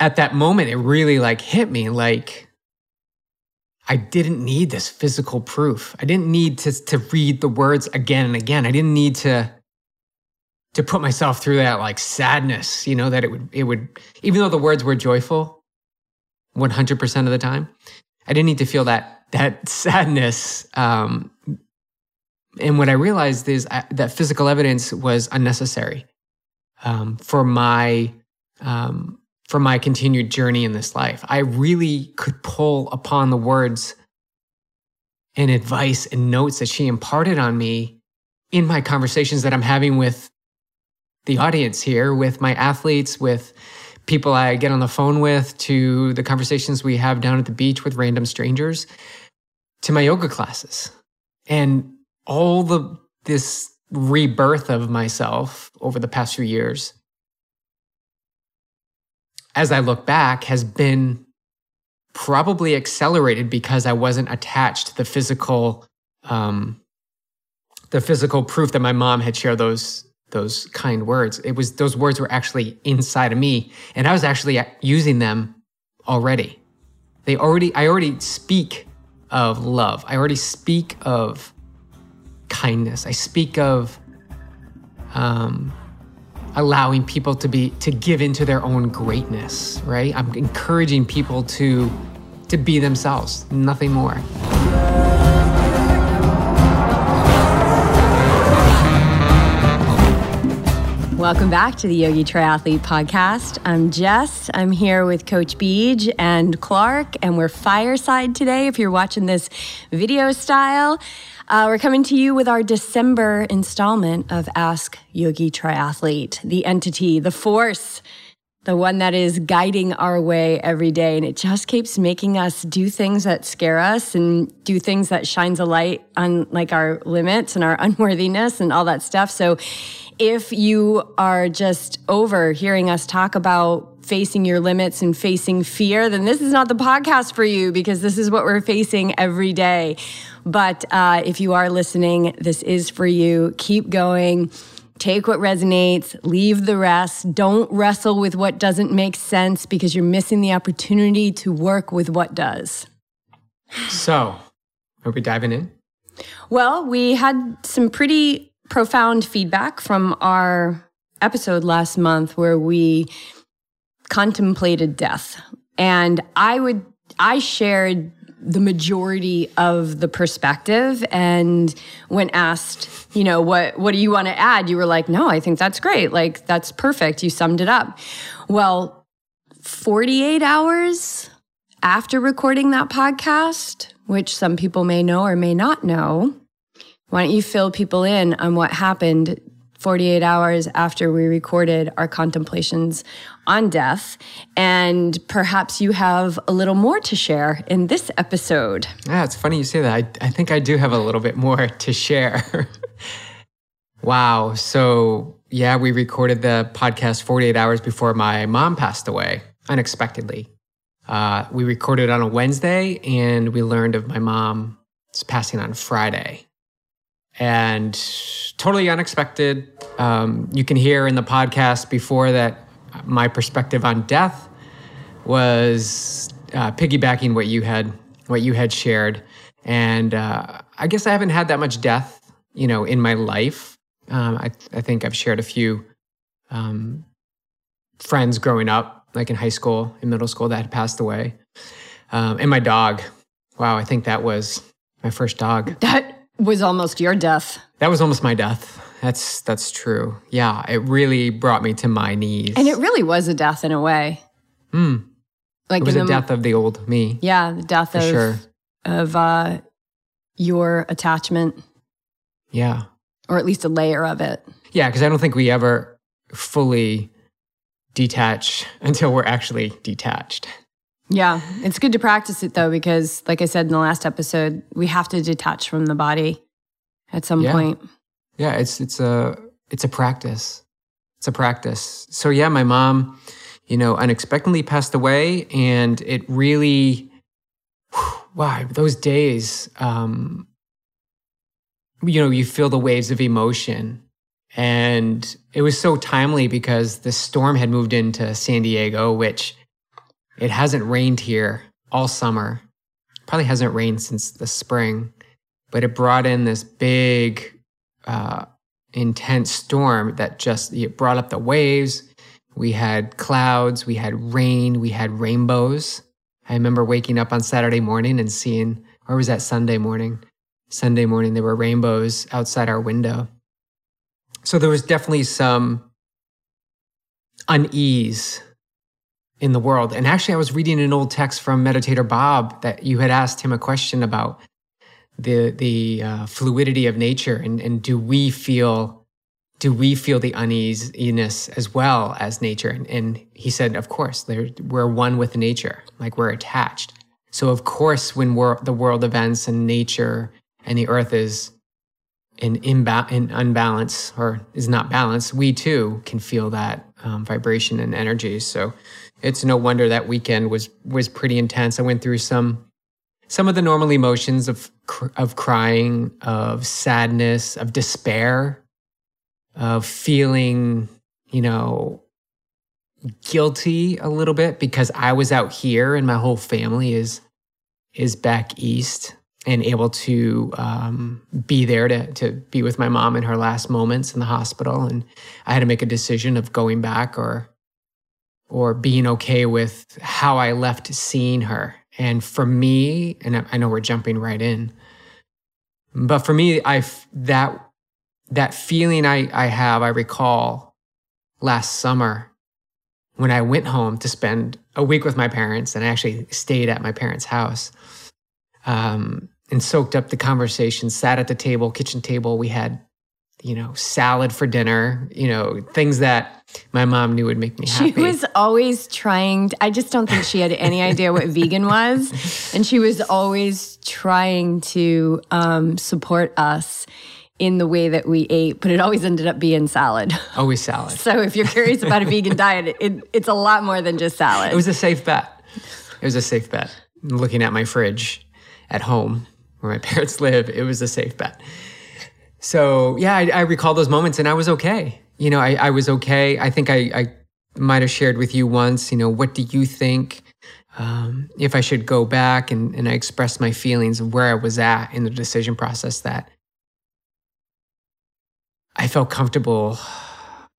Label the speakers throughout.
Speaker 1: at that moment, it really like hit me like I didn't need this physical proof. I didn't need to, to read the words again and again. I didn't need to to put myself through that like sadness, you know, that it would it would even though the words were joyful 100% of the time, I didn't need to feel that that sadness um and what I realized is I, that physical evidence was unnecessary um, for my um, for my continued journey in this life. I really could pull upon the words and advice and notes that she imparted on me in my conversations that I'm having with the audience here, with my athletes, with people I get on the phone with, to the conversations we have down at the beach with random strangers, to my yoga classes. And all the this rebirth of myself over the past few years as I look back has been probably accelerated because I wasn't attached to the physical um, the physical proof that my mom had shared those those kind words. It was those words were actually inside of me and I was actually using them already. They already I already speak of love. I already speak of kindness. I speak of um, allowing people to be to give into their own greatness. Right? I'm encouraging people to to be themselves, nothing more.
Speaker 2: Welcome back to the Yogi Triathlete Podcast. I'm Jess. I'm here with Coach Beej and Clark, and we're fireside today if you're watching this video style. Uh, we're coming to you with our December installment of Ask Yogi Triathlete, the entity, the force, the one that is guiding our way every day. And it just keeps making us do things that scare us and do things that shines a light on like our limits and our unworthiness and all that stuff. So if you are just over hearing us talk about facing your limits and facing fear, then this is not the podcast for you because this is what we're facing every day. But uh, if you are listening, this is for you. Keep going. Take what resonates, leave the rest. Don't wrestle with what doesn't make sense because you're missing the opportunity to work with what does.
Speaker 1: So, are we diving in?
Speaker 2: Well, we had some pretty profound feedback from our episode last month where we contemplated death. And I would, I shared the majority of the perspective. And when asked, you know, what, what do you want to add? You were like, no, I think that's great. Like, that's perfect. You summed it up. Well, 48 hours after recording that podcast, which some people may know or may not know, why don't you fill people in on what happened 48 hours after we recorded our contemplations on death. And perhaps you have a little more to share in this episode.
Speaker 1: Yeah, it's funny you say that. I, I think I do have a little bit more to share. wow. So, yeah, we recorded the podcast 48 hours before my mom passed away unexpectedly. Uh, we recorded on a Wednesday and we learned of my mom's passing on Friday and totally unexpected. Um, you can hear in the podcast before that my perspective on death was uh, piggybacking what you had what you had shared, and uh, I guess I haven't had that much death, you know, in my life. Um, I, I, think I've shared a few um, friends growing up, like in high school, in middle school, that had passed away, um, and my dog. Wow, I think that was my first dog.
Speaker 2: That was almost your death.
Speaker 1: That was almost my death. That's that's true. Yeah, it really brought me to my knees.
Speaker 2: And it really was a death in a way.
Speaker 1: Hmm. Like it was a the, death of the old me.
Speaker 2: Yeah, the death of sure. of uh, your attachment.
Speaker 1: Yeah.
Speaker 2: Or at least a layer of it.
Speaker 1: Yeah, because I don't think we ever fully detach until we're actually detached.
Speaker 2: Yeah, it's good to practice it though, because like I said in the last episode, we have to detach from the body at some
Speaker 1: yeah.
Speaker 2: point.
Speaker 1: Yeah, it's it's a it's a practice. It's a practice. So yeah, my mom, you know, unexpectedly passed away, and it really, wow, those days, um, you know, you feel the waves of emotion. And it was so timely because the storm had moved into San Diego, which it hasn't rained here all summer. Probably hasn't rained since the spring, but it brought in this big, uh, intense storm that just it brought up the waves. We had clouds, we had rain, we had rainbows. I remember waking up on Saturday morning and seeing, or was that Sunday morning? Sunday morning, there were rainbows outside our window. So there was definitely some unease in the world. And actually, I was reading an old text from Meditator Bob that you had asked him a question about the the uh, fluidity of nature, and and do we feel do we feel the uneasiness as well as nature? And, and he said, of course, we're one with nature, like we're attached. So of course, when the world events and nature and the earth is in, imba- in unbalance or is not balanced, we too can feel that um, vibration and energy. So it's no wonder that weekend was was pretty intense. I went through some some of the normal emotions of of crying, of sadness, of despair, of feeling, you know, guilty a little bit because I was out here and my whole family is is back east and able to um, be there to to be with my mom in her last moments in the hospital, and I had to make a decision of going back or or being okay with how I left seeing her. And for me, and I know we're jumping right in, but for me, I that that feeling I, I have, I recall last summer when I went home to spend a week with my parents, and I actually stayed at my parents' house um, and soaked up the conversation, sat at the table, kitchen table. We had, you know, salad for dinner, you know, things that my mom knew would make me happy.
Speaker 2: She was always trying, to, I just don't think she had any idea what vegan was. And she was always trying to um, support us in the way that we ate, but it always ended up being salad.
Speaker 1: Always salad.
Speaker 2: so if you're curious about a vegan diet, it, it's a lot more than just salad.
Speaker 1: It was a safe bet. It was a safe bet. Looking at my fridge at home where my parents live, it was a safe bet. So yeah, I, I recall those moments and I was okay. You know, I, I was okay. I think I, I might have shared with you once, you know, what do you think um, if I should go back and, and I expressed my feelings of where I was at in the decision process that I felt comfortable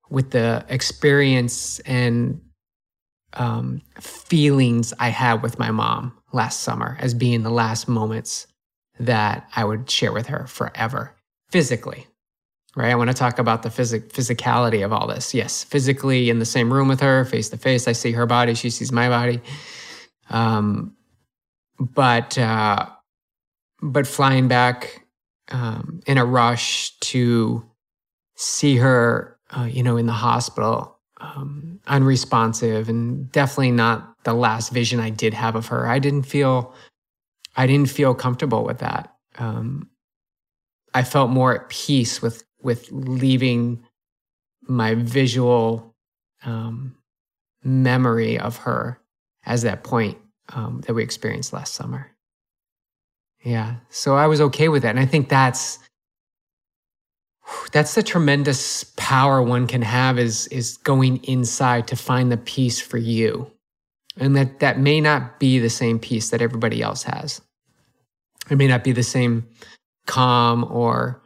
Speaker 1: with the experience and um, feelings I had with my mom last summer as being the last moments that I would share with her forever physically. Right. I want to talk about the phys- physicality of all this. Yes, physically in the same room with her, face to face. I see her body, she sees my body. Um, but uh, but flying back um, in a rush to see her, uh, you know, in the hospital, um, unresponsive, and definitely not the last vision I did have of her. I didn't feel, I didn't feel comfortable with that. Um, I felt more at peace with with leaving my visual um, memory of her as that point um, that we experienced last summer. Yeah, so I was okay with that, and I think that's that's the tremendous power one can have is is going inside to find the peace for you and that that may not be the same peace that everybody else has it may not be the same calm or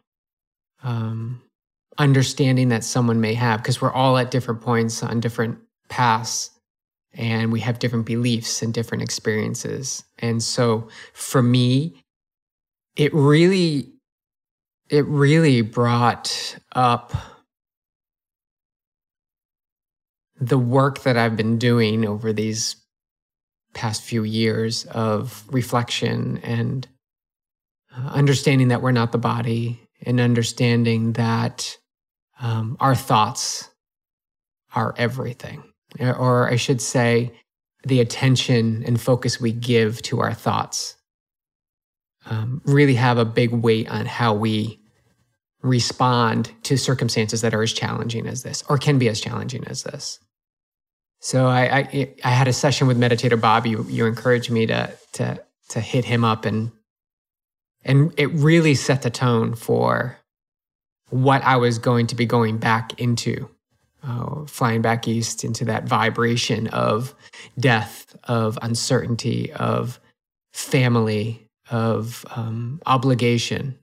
Speaker 1: um, understanding that someone may have because we're all at different points on different paths and we have different beliefs and different experiences. And so for me it really it really brought up the work that I've been doing over these past few years of reflection and understanding that we're not the body and understanding that um, our thoughts are everything. Or I should say, the attention and focus we give to our thoughts um, really have a big weight on how we respond to circumstances that are as challenging as this or can be as challenging as this. So I, I, I had a session with meditator Bob. You, you encouraged me to, to, to hit him up and, and it really set the tone for what I was going to be going back into uh, flying back east into that vibration of death, of uncertainty, of family, of um, obligation.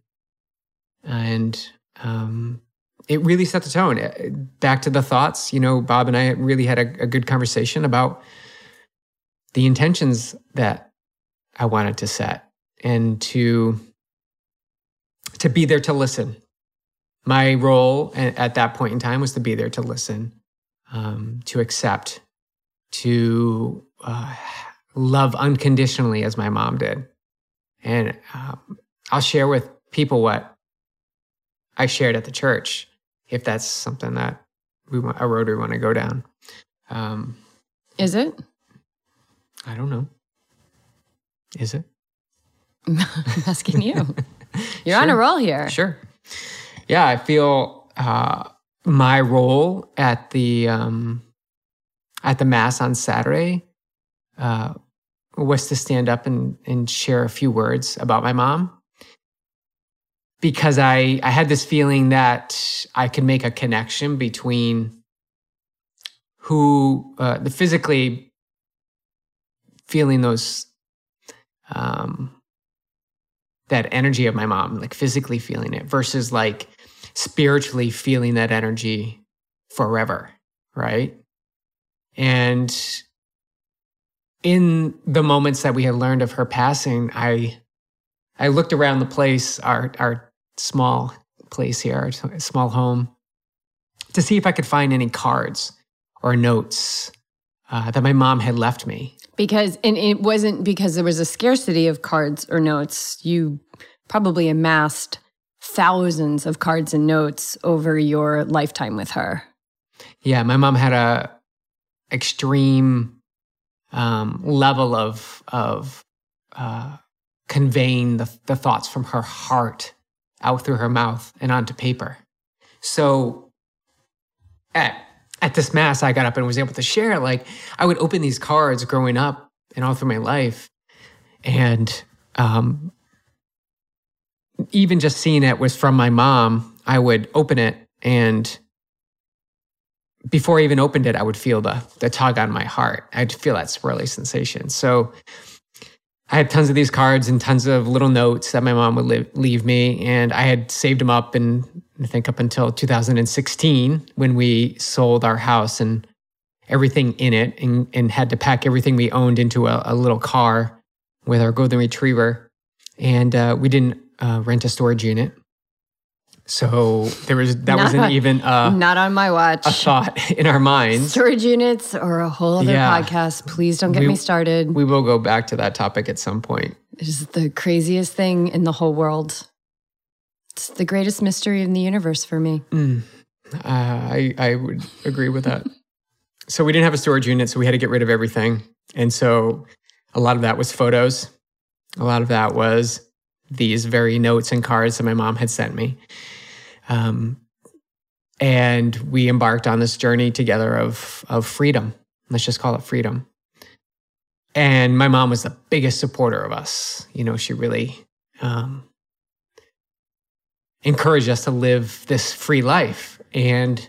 Speaker 1: And um, it really set the tone. Uh, back to the thoughts, you know, Bob and I really had a, a good conversation about the intentions that I wanted to set and to to be there to listen my role at that point in time was to be there to listen, um, to accept, to uh, love unconditionally as my mom did. And um, I'll share with people what I shared at the church if that's something that we want, a road we want to go down. Um,
Speaker 2: Is it?
Speaker 1: I don't know. Is it?
Speaker 2: I'm asking you. You're sure. on a roll here.
Speaker 1: Sure yeah, I feel uh, my role at the um, at the mass on Saturday uh, was to stand up and and share a few words about my mom because I I had this feeling that I could make a connection between who uh, the physically feeling those um, that energy of my mom, like physically feeling it, versus like spiritually feeling that energy forever, right? And in the moments that we had learned of her passing, I I looked around the place, our our small place here, our small home, to see if I could find any cards or notes uh, that my mom had left me.
Speaker 2: Because and it wasn't because there was a scarcity of cards or notes. You probably amassed thousands of cards and notes over your lifetime with her.
Speaker 1: Yeah, my mom had a extreme um, level of of uh, conveying the, the thoughts from her heart out through her mouth and onto paper. So at at this mass, I got up and was able to share. Like I would open these cards growing up and all through my life, and um, even just seeing it was from my mom, I would open it and before I even opened it, I would feel the the tug on my heart. I'd feel that swirly sensation. So I had tons of these cards and tons of little notes that my mom would leave, me, and I had saved them up. And I think up until 2016, when we sold our house and everything in it, and, and had to pack everything we owned into a, a little car with our golden retriever, and uh, we didn't uh, rent a storage unit. So there was that not wasn't on, even
Speaker 2: uh, not on my watch.
Speaker 1: A thought in our minds.
Speaker 2: Storage units or a whole other yeah. podcast. Please don't get we, me started.
Speaker 1: We will go back to that topic at some point.
Speaker 2: It is the craziest thing in the whole world. It's the greatest mystery in the universe for me.
Speaker 1: Mm. Uh, I I would agree with that. so we didn't have a storage unit, so we had to get rid of everything, and so a lot of that was photos. A lot of that was these very notes and cards that my mom had sent me. Um, and we embarked on this journey together of of freedom. Let's just call it freedom. And my mom was the biggest supporter of us. You know, she really um, encouraged us to live this free life. And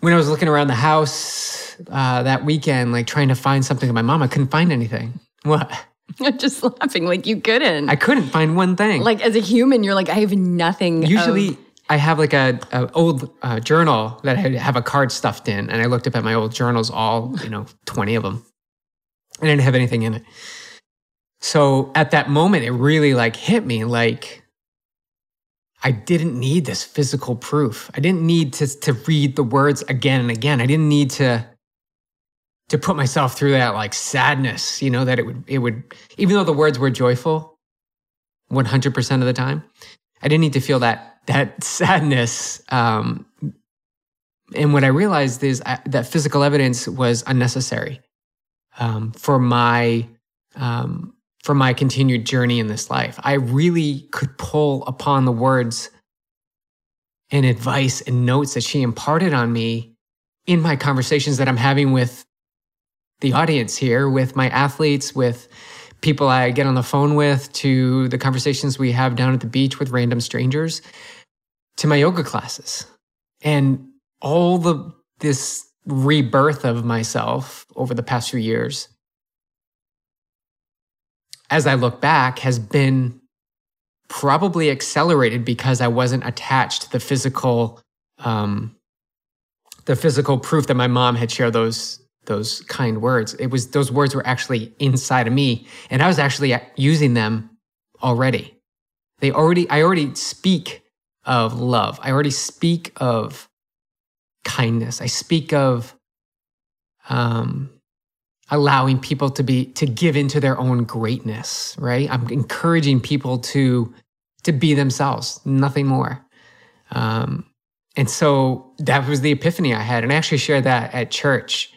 Speaker 1: when I was looking around the house uh, that weekend, like trying to find something of my mom, I couldn't find anything. What?
Speaker 2: I'm just laughing like you couldn't.
Speaker 1: I couldn't find one thing.
Speaker 2: Like as a human, you're like, I have nothing.
Speaker 1: Usually,
Speaker 2: of-
Speaker 1: I have like a, a old uh, journal that I have a card stuffed in, and I looked up at my old journals, all you know, twenty of them, and I didn't have anything in it. So at that moment, it really like hit me like I didn't need this physical proof. I didn't need to to read the words again and again. I didn't need to to put myself through that like sadness, you know, that it would, it would, even though the words were joyful 100% of the time, I didn't need to feel that, that sadness. Um, and what I realized is I, that physical evidence was unnecessary um, for my, um, for my continued journey in this life. I really could pull upon the words and advice and notes that she imparted on me in my conversations that I'm having with the audience here with my athletes, with people I get on the phone with, to the conversations we have down at the beach with random strangers, to my yoga classes. And all the this rebirth of myself over the past few years as I look back has been probably accelerated because I wasn't attached to the physical um, the physical proof that my mom had shared those those kind words. It was those words were actually inside of me, and I was actually using them already. They already I already speak of love. I already speak of kindness. I speak of um, allowing people to be to give into their own greatness. Right. I'm encouraging people to to be themselves, nothing more. Um, and so that was the epiphany I had. And I actually shared that at church,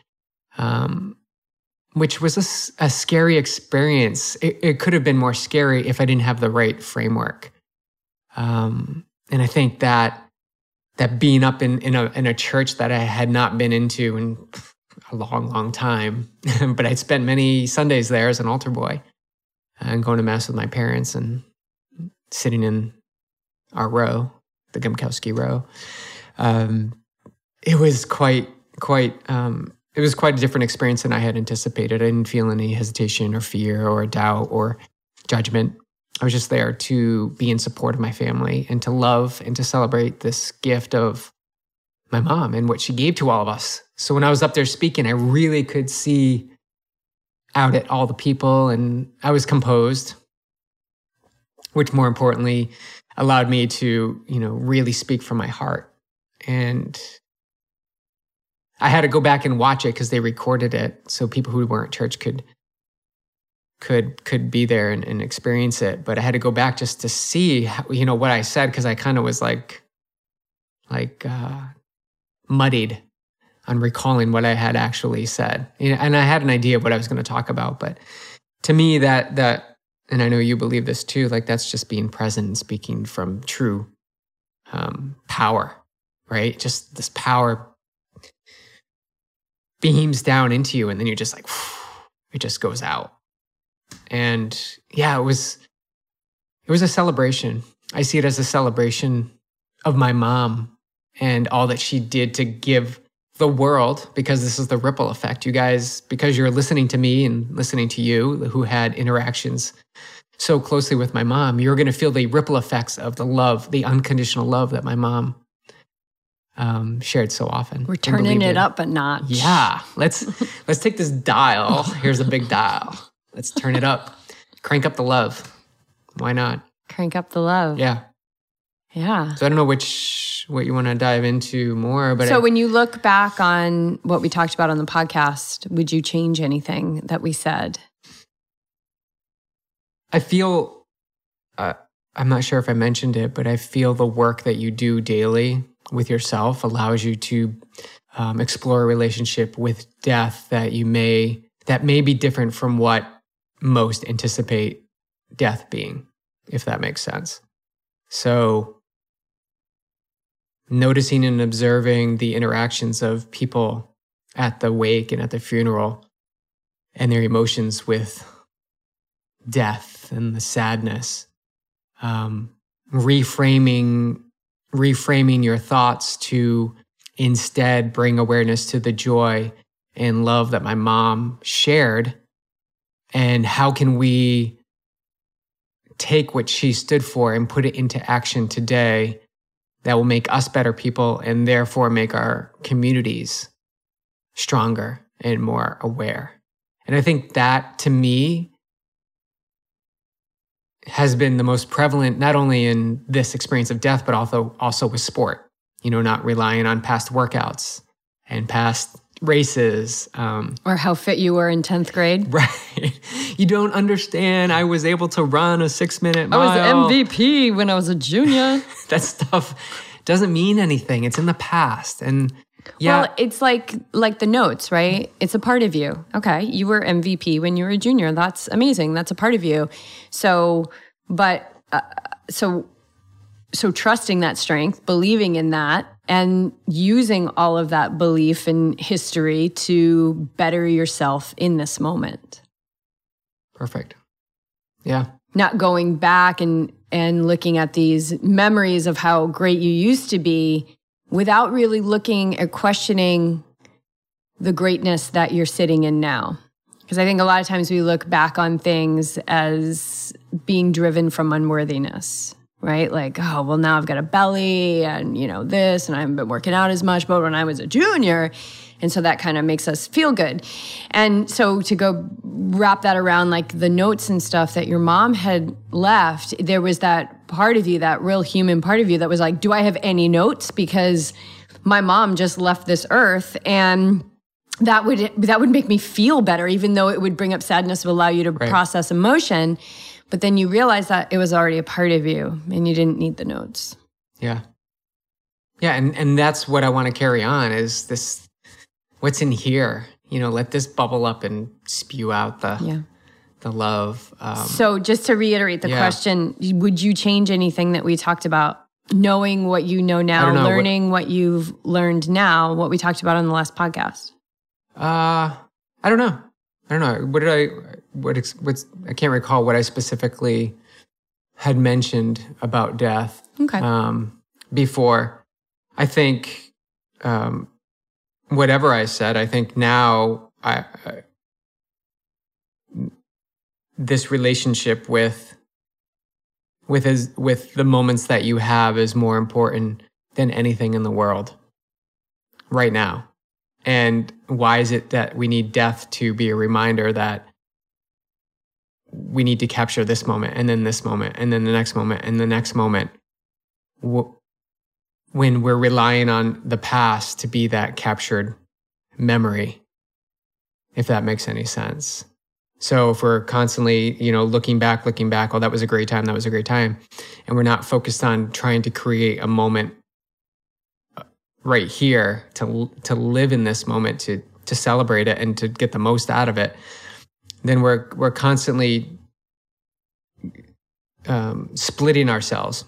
Speaker 1: um, which was a, a, scary experience. It, it, could have been more scary if I didn't have the right framework. Um, and I think that that being up in, in, a, in a church that I had not been into in a long, long time, but I'd spent many Sundays there as an altar boy and going to mass with my parents and sitting in our row, the Gumkowski row. Um, it was quite, quite, um, it was quite a different experience than I had anticipated. I didn't feel any hesitation or fear or doubt or judgment. I was just there to be in support of my family and to love and to celebrate this gift of my mom and what she gave to all of us. So when I was up there speaking, I really could see out at all the people and I was composed which more importantly allowed me to, you know, really speak from my heart. And I had to go back and watch it because they recorded it so people who weren't church could could could be there and, and, experience it. But I had to go back just to see, how, you know, what I said because I kind of was like, like uh, muddied on recalling what I had actually said, and I had an idea of what I was going to talk about. But to me, that that and I know you believe this too, like that's just being present and speaking from true um, power, right? Just this power beams down into you, and then you're just like, it just goes out. And yeah, it was it was a celebration. I see it as a celebration of my mom and all that she did to give the world because this is the ripple effect. You guys, because you're listening to me and listening to you who had interactions so closely with my mom, you're going to feel the ripple effects of the love, the unconditional love that my mom um, shared so often.
Speaker 2: We're turning it up a notch.
Speaker 1: Yeah, let's let's take this dial. Here's a big dial. Let's turn it up. Crank up the love. Why not?
Speaker 2: Crank up the love.
Speaker 1: Yeah.
Speaker 2: Yeah.
Speaker 1: So I don't know which what you want to dive into more, but
Speaker 2: so
Speaker 1: I,
Speaker 2: when you look back on what we talked about on the podcast, would you change anything that we said?
Speaker 1: I feel, uh, I'm not sure if I mentioned it, but I feel the work that you do daily with yourself allows you to um, explore a relationship with death that you may that may be different from what most anticipate death being, if that makes sense. So, noticing and observing the interactions of people at the wake and at the funeral and their emotions with death and the sadness. Um, reframing, reframing your thoughts to instead bring awareness to the joy and love that my mom shared. And how can we take what she stood for and put it into action today that will make us better people and therefore make our communities stronger and more aware. And I think that to me has been the most prevalent not only in this experience of death but also also with sport you know not relying on past workouts and past races um,
Speaker 2: or how fit you were in 10th grade.
Speaker 1: Right. You don't understand. I was able to run a six minute mile.
Speaker 2: I was mvp when i was a junior.
Speaker 1: That stuff doesn't mean anything. It's in the past. And yeah. Well,
Speaker 2: it's like like the notes, right? It's a part of you. Okay, you were MVP when you were a junior. That's amazing. That's a part of you. So, but uh, so so trusting that strength, believing in that and using all of that belief and history to better yourself in this moment.
Speaker 1: Perfect. Yeah.
Speaker 2: Not going back and and looking at these memories of how great you used to be without really looking at questioning the greatness that you're sitting in now. Because I think a lot of times we look back on things as being driven from unworthiness, right? Like, oh, well, now I've got a belly and, you know, this, and I haven't been working out as much. But when I was a junior, and so that kind of makes us feel good. And so to go wrap that around like the notes and stuff that your mom had left, there was that part of you, that real human part of you that was like, do I have any notes? Because my mom just left this earth and that would that would make me feel better even though it would bring up sadness to allow you to right. process emotion. But then you realize that it was already a part of you and you didn't need the notes.
Speaker 1: Yeah. Yeah and and that's what i want to carry on is this what's in here? You know let this bubble up and spew out the yeah the love
Speaker 2: um, so just to reiterate the yeah. question would you change anything that we talked about? Knowing what you know now know, learning what, what, you've learned now what we talked about on the last podcast?
Speaker 1: Uh i don't know. I don't know. What did i what what's i can't recall what i specifically had mentioned about death
Speaker 2: okay. um
Speaker 1: before. I think um whatever I said, I think now I, I this relationship with with his, with the moments that you have is more important than anything in the world right now. And why is it that we need death to be a reminder that we need to capture this moment and then this moment and then the next moment and the next moment? when we're relying on the past to be that captured memory, if that makes any sense. So if we're constantly, you know, looking back, looking back, oh, that was a great time, that was a great time, and we're not focused on trying to create a moment uh, right here to to live in this moment, to to celebrate it and to get the most out of it, then we're we're constantly um, splitting ourselves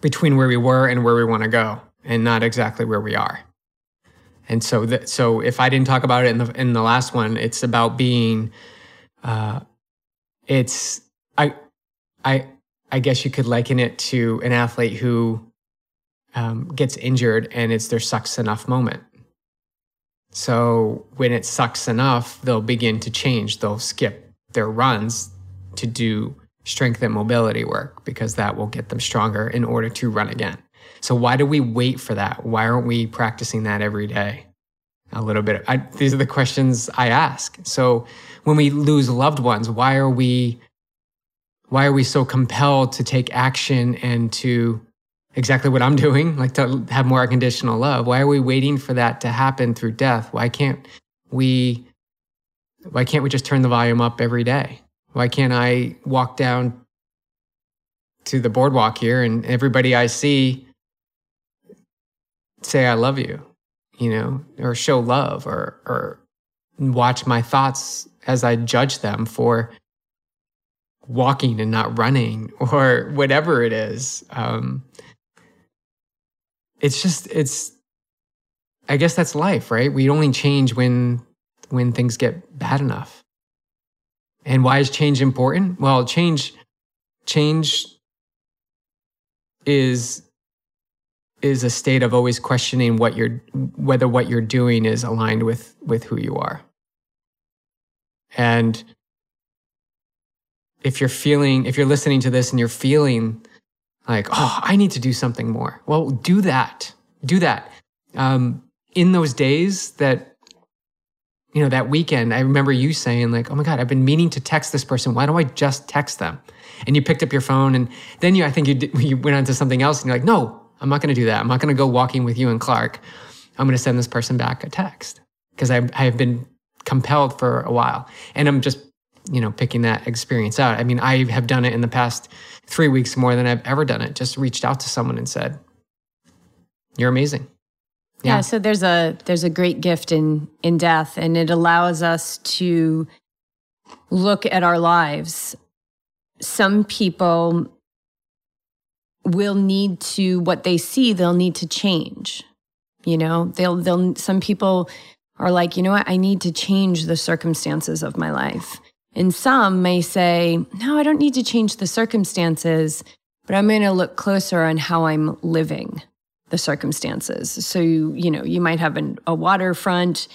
Speaker 1: between where we were and where we want to go and not exactly where we are. And so that so if I didn't talk about it in the in the last one, it's about being uh it's I I I guess you could liken it to an athlete who um, gets injured and it's their sucks enough moment. So when it sucks enough, they'll begin to change. They'll skip their runs to do strength and mobility work because that will get them stronger in order to run again. So why do we wait for that? Why aren't we practicing that every day? A little bit. I, these are the questions I ask. So when we lose loved ones, why are we why are we so compelled to take action and to exactly what I'm doing, like to have more unconditional love? Why are we waiting for that to happen through death? Why can't we why can't we just turn the volume up every day? Why can't I walk down to the boardwalk here and everybody I see say I love you, you know, or show love or or watch my thoughts as I judge them for walking and not running or whatever it is. Um, it's just it's I guess that's life, right? We only change when when things get bad enough. And why is change important? Well, change change is is a state of always questioning what you're whether what you're doing is aligned with with who you are. And if you're feeling if you're listening to this and you're feeling like, oh, I need to do something more. Well, do that. Do that. Um, in those days that you know, that weekend, I remember you saying, like, oh my God, I've been meaning to text this person. Why don't I just text them? And you picked up your phone and then you, I think you, did, you went on to something else and you're like, no, I'm not going to do that. I'm not going to go walking with you and Clark. I'm going to send this person back a text because I, I have been compelled for a while. And I'm just, you know, picking that experience out. I mean, I have done it in the past three weeks more than I've ever done it. Just reached out to someone and said, you're amazing.
Speaker 2: Yeah. yeah. so there's a there's a great gift in in death and it allows us to look at our lives. Some people will need to what they see they'll need to change. You know, they'll they'll some people are like, "You know what? I need to change the circumstances of my life." And some may say, "No, I don't need to change the circumstances, but I'm going to look closer on how I'm living." the circumstances. So, you, you know, you might have an, a waterfront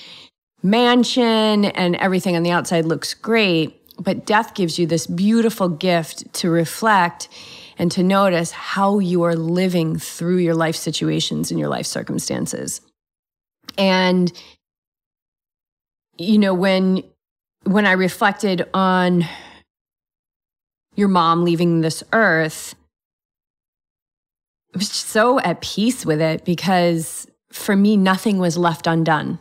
Speaker 2: mansion and everything on the outside looks great, but death gives you this beautiful gift to reflect and to notice how you are living through your life situations and your life circumstances. And you know, when when I reflected on your mom leaving this earth, I was so at peace with it because for me, nothing was left undone.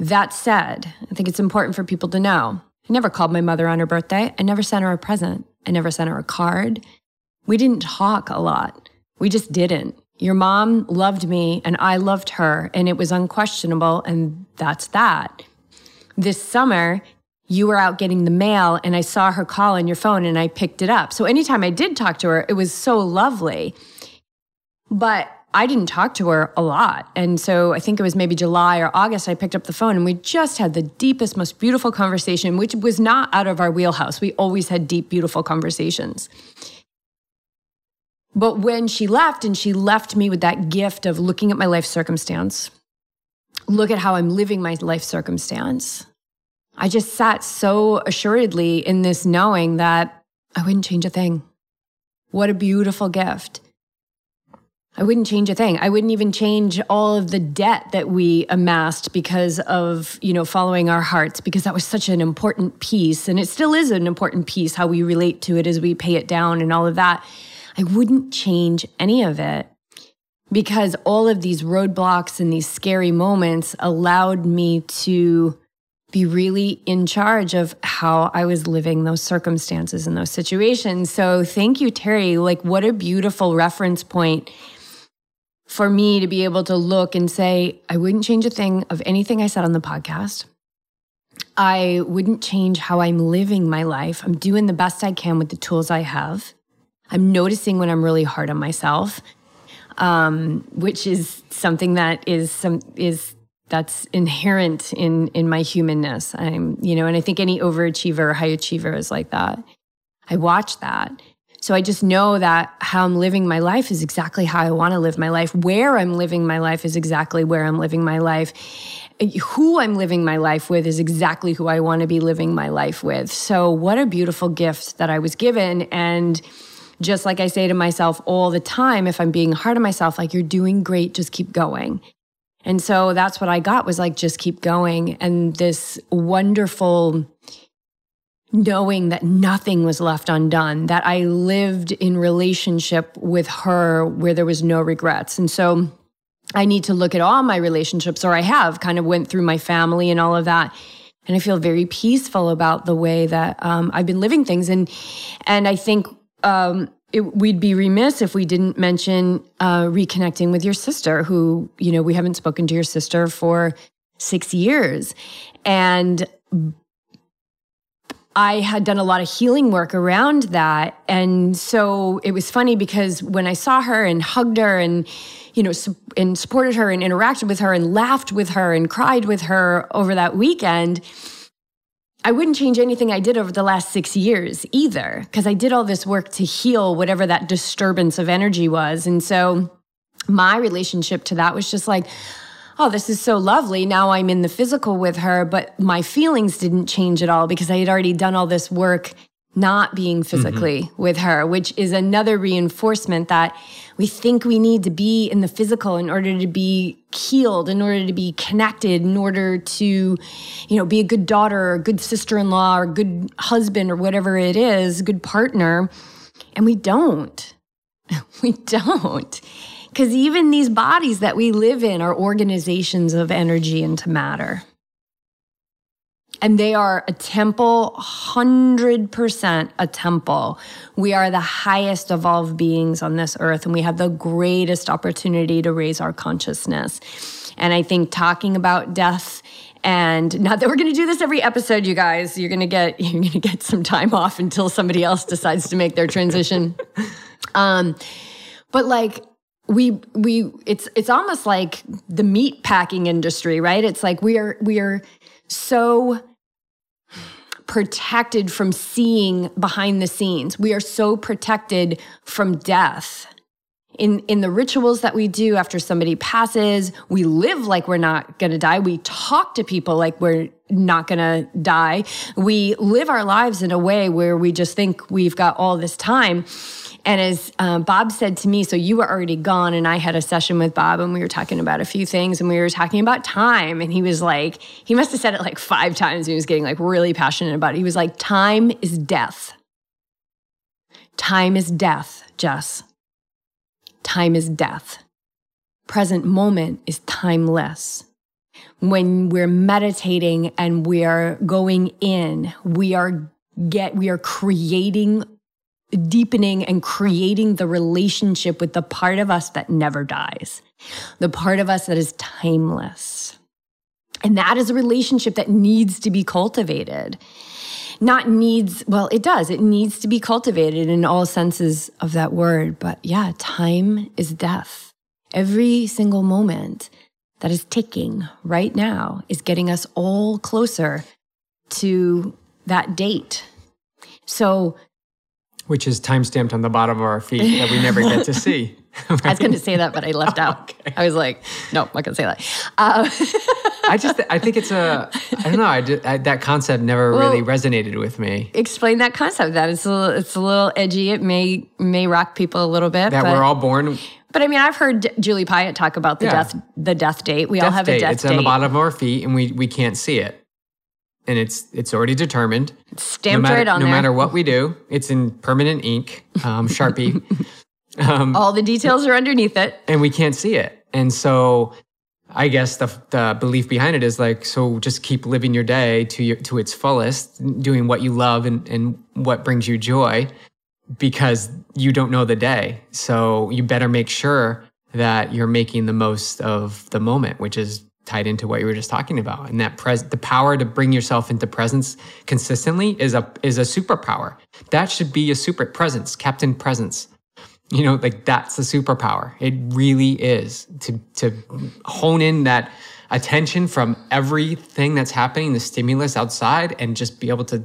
Speaker 2: That said, I think it's important for people to know I never called my mother on her birthday. I never sent her a present. I never sent her a card. We didn't talk a lot. We just didn't. Your mom loved me and I loved her, and it was unquestionable, and that's that. This summer, you were out getting the mail, and I saw her call on your phone, and I picked it up. So anytime I did talk to her, it was so lovely. But I didn't talk to her a lot. And so I think it was maybe July or August, I picked up the phone and we just had the deepest, most beautiful conversation, which was not out of our wheelhouse. We always had deep, beautiful conversations. But when she left and she left me with that gift of looking at my life circumstance, look at how I'm living my life circumstance, I just sat so assuredly in this knowing that I wouldn't change a thing. What a beautiful gift. I wouldn't change a thing. I wouldn't even change all of the debt that we amassed because of, you know, following our hearts because that was such an important piece and it still is an important piece how we relate to it as we pay it down and all of that. I wouldn't change any of it because all of these roadblocks and these scary moments allowed me to be really in charge of how I was living those circumstances and those situations. So thank you, Terry. Like, what a beautiful reference point for me to be able to look and say, I wouldn't change a thing of anything I said on the podcast. I wouldn't change how I'm living my life. I'm doing the best I can with the tools I have. I'm noticing when I'm really hard on myself, um, which is something that is some is that's inherent in in my humanness. I'm you know, and I think any overachiever or high achiever is like that. I watch that so I just know that how I'm living my life is exactly how I want to live my life. Where I'm living my life is exactly where I'm living my life. Who I'm living my life with is exactly who I want to be living my life with. So, what a beautiful gift that I was given. And just like I say to myself all the time, if I'm being hard on myself, like, you're doing great, just keep going. And so that's what I got was like, just keep going. And this wonderful, knowing that nothing was left undone, that I lived in relationship with her where there was no regrets. And so I need to look at all my relationships, or I have kind of went through my family and all of that. And I feel very peaceful about the way that um, I've been living things. And, and I think um, it, we'd be remiss if we didn't mention uh, reconnecting with your sister, who, you know, we haven't spoken to your sister for six years. And I had done a lot of healing work around that. And so it was funny because when I saw her and hugged her and, you know, and supported her and interacted with her and laughed with her and cried with her over that weekend, I wouldn't change anything I did over the last six years either, because I did all this work to heal whatever that disturbance of energy was. And so my relationship to that was just like, oh, this is so lovely. Now I'm in the physical with her, but my feelings didn't change at all because I had already done all this work not being mm-hmm. physically mm-hmm. with her, which is another reinforcement that we think we need to be in the physical in order to be healed, in order to be connected, in order to, you know, be a good daughter or a good sister-in-law or good husband or whatever it is, good partner. And we don't. We don't. Because even these bodies that we live in are organizations of energy into matter. And they are a temple, 100% a temple. We are the highest evolved beings on this earth, and we have the greatest opportunity to raise our consciousness. And I think talking about death and not that we're going to do this every episode you guys you're going to get you're going to get some time off until somebody else decides to make their transition um but like we we it's it's almost like the meat packing industry right it's like we are we are so protected from seeing behind the scenes. We are so protected from death. In in the rituals that we do after somebody passes we live like we're not to die. We talk to people like we're not to die. We live our lives in a way where we just think we've got all this time and as um, Bob said to me, so you were already gone, and I had a session with Bob, and we were talking about a few things, and we were talking about time. And he was like, he must have said it like five times. He was getting like really passionate about it. He was like, time is death. Time is death, Jess. Time is death. Present moment is timeless. When we're meditating and we are going in, we are get we are creating deepening and creating the relationship with the part of us that never dies, the part of us that is timeless. And that is a relationship that needs to be cultivated not needs, well, it does. It needs to be cultivated in all senses of that word. But yeah, time is death. Every single moment that is ticking right now is getting us all closer to that date. So,
Speaker 1: which is time stamped on the bottom of our feet that we never get to see.
Speaker 2: Right? I was going to say that, but I left out. okay. I was like, no, I'm not going to say that. Uh,
Speaker 1: I just, I think it's a, I don't know. I, just, I that concept never well, really resonated with me.
Speaker 2: Explain that concept. That it's a little, it's a little edgy. It may may rock people a little bit.
Speaker 1: That but, we're all born.
Speaker 2: But I mean, I've heard Julie Piatt talk about the yeah. death, the death date. We death all have date. a death
Speaker 1: it's
Speaker 2: date.
Speaker 1: It's on the bottom of our feet, and we we can't see it and it's it's already determined.
Speaker 2: It's stamped
Speaker 1: no matter,
Speaker 2: right on
Speaker 1: no
Speaker 2: there.
Speaker 1: No matter what we do, it's in permanent ink, um, Sharpie.
Speaker 2: um, All the details are underneath it,
Speaker 1: and we can't see it. And so, I guess the the belief behind it is like, so just keep living your day to your to its fullest, doing what you love and and what brings you joy, because you don't know the day. So you better make sure that you're making the most of the moment, which is tied into what you were just talking about. And that pres the power to bring yourself into presence consistently is a is a superpower. That should be a super presence captain presence. You know like that's the superpower. It really is to to hone in that attention from everything that's happening the stimulus outside and just be able to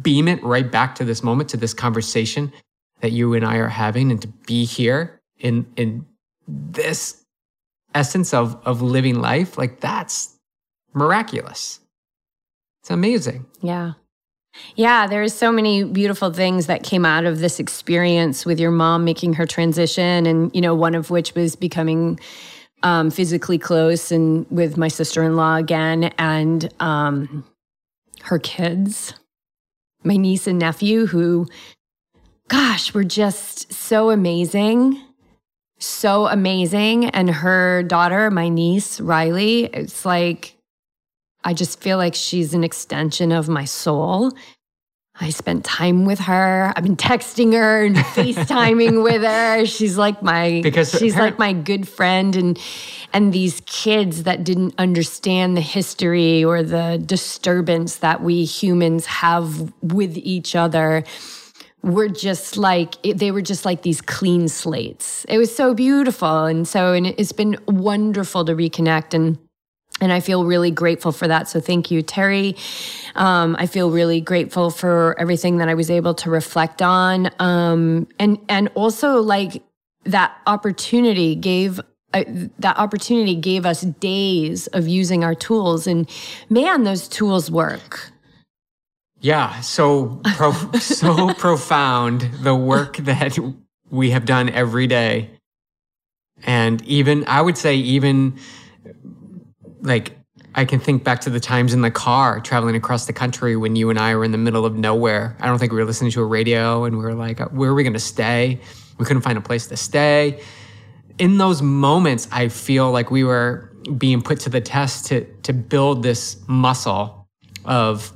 Speaker 1: beam it right back to this moment to this conversation that you and I are having and to be here in in this essence of of living life, like that's miraculous. It's amazing.
Speaker 2: Yeah. Yeah, there's so many beautiful things that came out of this experience with your mom making her transition and you know one of which was becoming um, physically close and with my sister-in-law again and um, her kids my niece and nephew who gosh were just so amazing so amazing. And her daughter, my niece, Riley, it's like, I just feel like she's an extension of my soul. I spent time with her. I've been texting her and FaceTiming with her. She's like my because she's her, like my good friend and and these kids that didn't understand the history or the disturbance that we humans have with each other were just like they were just like these clean slates. It was so beautiful, and so and it's been wonderful to reconnect and. And I feel really grateful for that. So thank you, Terry. Um, I feel really grateful for everything that I was able to reflect on, um, and and also like that opportunity gave uh, that opportunity gave us days of using our tools, and man, those tools work.
Speaker 1: Yeah, so pro- so profound the work that we have done every day. And even I would say even like I can think back to the times in the car traveling across the country when you and I were in the middle of nowhere. I don't think we were listening to a radio and we were like, where are we going to stay? We couldn't find a place to stay. In those moments, I feel like we were being put to the test to to build this muscle of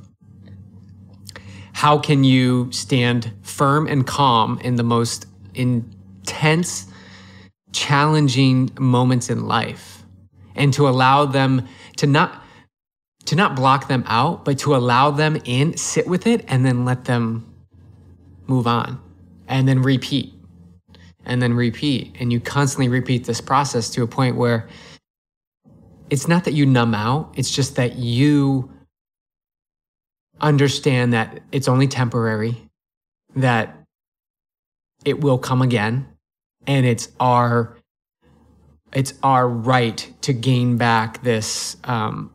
Speaker 1: how can you stand firm and calm in the most intense, challenging moments in life and to allow them to not to not block them out, but to allow them in, sit with it, and then let them move on and then repeat and then repeat. And you constantly repeat this process to a point where it's not that you numb out, it's just that you understand that it's only temporary, that it will come again, and it's our it's our right to gain back this um,